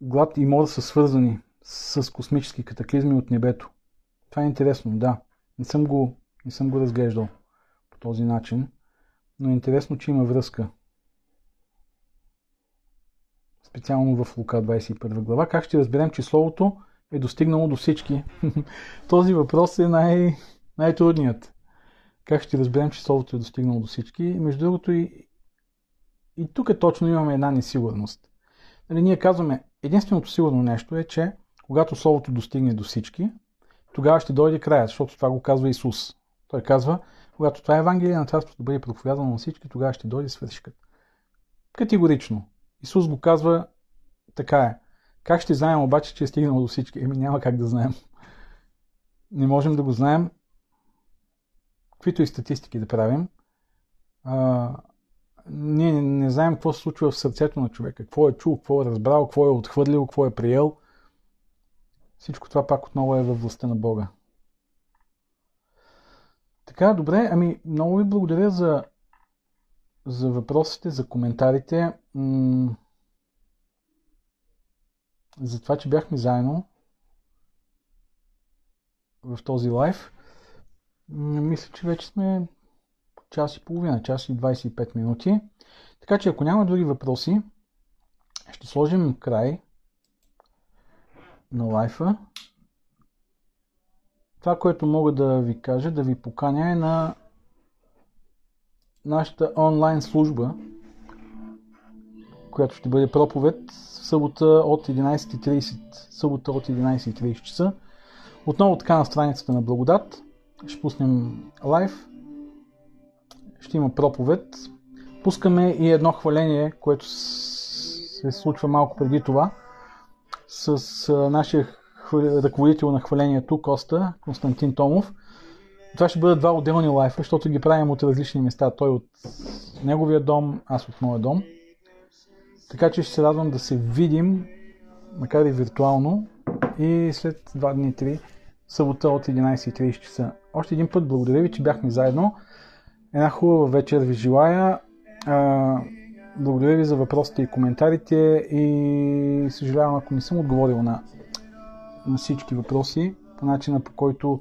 B: глад и мор са свързани с космически катаклизми от небето. Това е интересно, да. Не съм го, не съм го разглеждал по този начин, но е интересно, че има връзка. Специално в Лука 21 глава. Как ще разберем, че Словото е достигнало до всички? този въпрос е най- най-трудният. Как ще разберем, че Словото е достигнало до всички? Между другото и, и тук точно имаме една несигурност. Нали, ние казваме, единственото сигурно нещо е, че когато Словото достигне до всички, тогава ще дойде краят, защото това го казва Исус. Той казва, когато това Евангелие на царството бъде проповядано на всички, тогава ще дойде свършикът. Категорично. Исус го казва, така е. Как ще знаем обаче, че е стигнало до всички? Еми няма как да знаем. Не можем да го знаем, каквито и статистики да правим. А, ние не знаем какво се случва в сърцето на човека, какво е чул, какво е разбрал, какво е отхвърлил, какво е приел – всичко това пак отново е във властта на Бога. Така, добре. Ами, много ви благодаря за, за въпросите, за коментарите. М- за това, че бяхме заедно в този лайф. М- мисля, че вече сме час и половина, час и 25 минути. Така че ако няма други въпроси, ще сложим край на лайфа. Това, което мога да ви кажа, да ви поканя е на нашата онлайн служба, която ще бъде проповед в събота от 11.30, събота от 11.30 часа. Отново така на страницата на Благодат. Ще пуснем лайв. Ще има проповед. Пускаме и едно хваление, което се случва малко преди това с нашия ръководител на хвалението Коста, Константин Томов. Това ще бъдат два отделни лайфа, защото ги правим от различни места. Той от неговия дом, аз от моя дом. Така че ще се радвам да се видим, макар и виртуално, и след два дни, три, събота от 11.30 часа. Още един път благодаря ви, че бяхме заедно. Една хубава вечер ви желая. Благодаря ви за въпросите и коментарите и съжалявам, ако не съм отговорил на, на всички въпроси по начина по който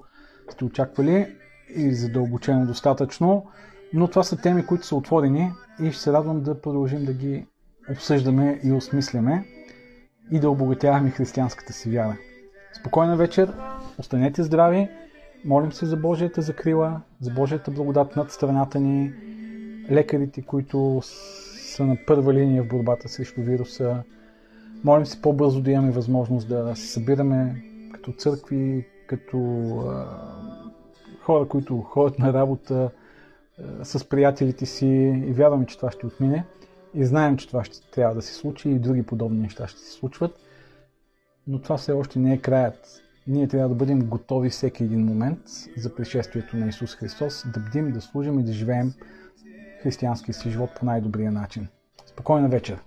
B: сте очаквали и задълбочено достатъчно, но това са теми, които са отворени и ще се радвам да продължим да ги обсъждаме и осмисляме и да обогатяваме християнската си вяра. Спокойна вечер, останете здрави, молим се за Божията закрила, за Божията благодат над страната ни, лекарите, които са на първа линия в борбата срещу вируса. Молим се по-бързо да имаме възможност да се събираме като църкви, като а, хора, които ходят на работа а, с приятелите си и вярваме, че това ще отмине. И знаем, че това ще трябва да се случи и други подобни неща ще се случват. Но това все още не е краят. Ние трябва да бъдем готови всеки един момент за пришествието на Исус Христос, да бдим, да служим и да живеем християнския си живот по най-добрия начин. Спокойна вечер!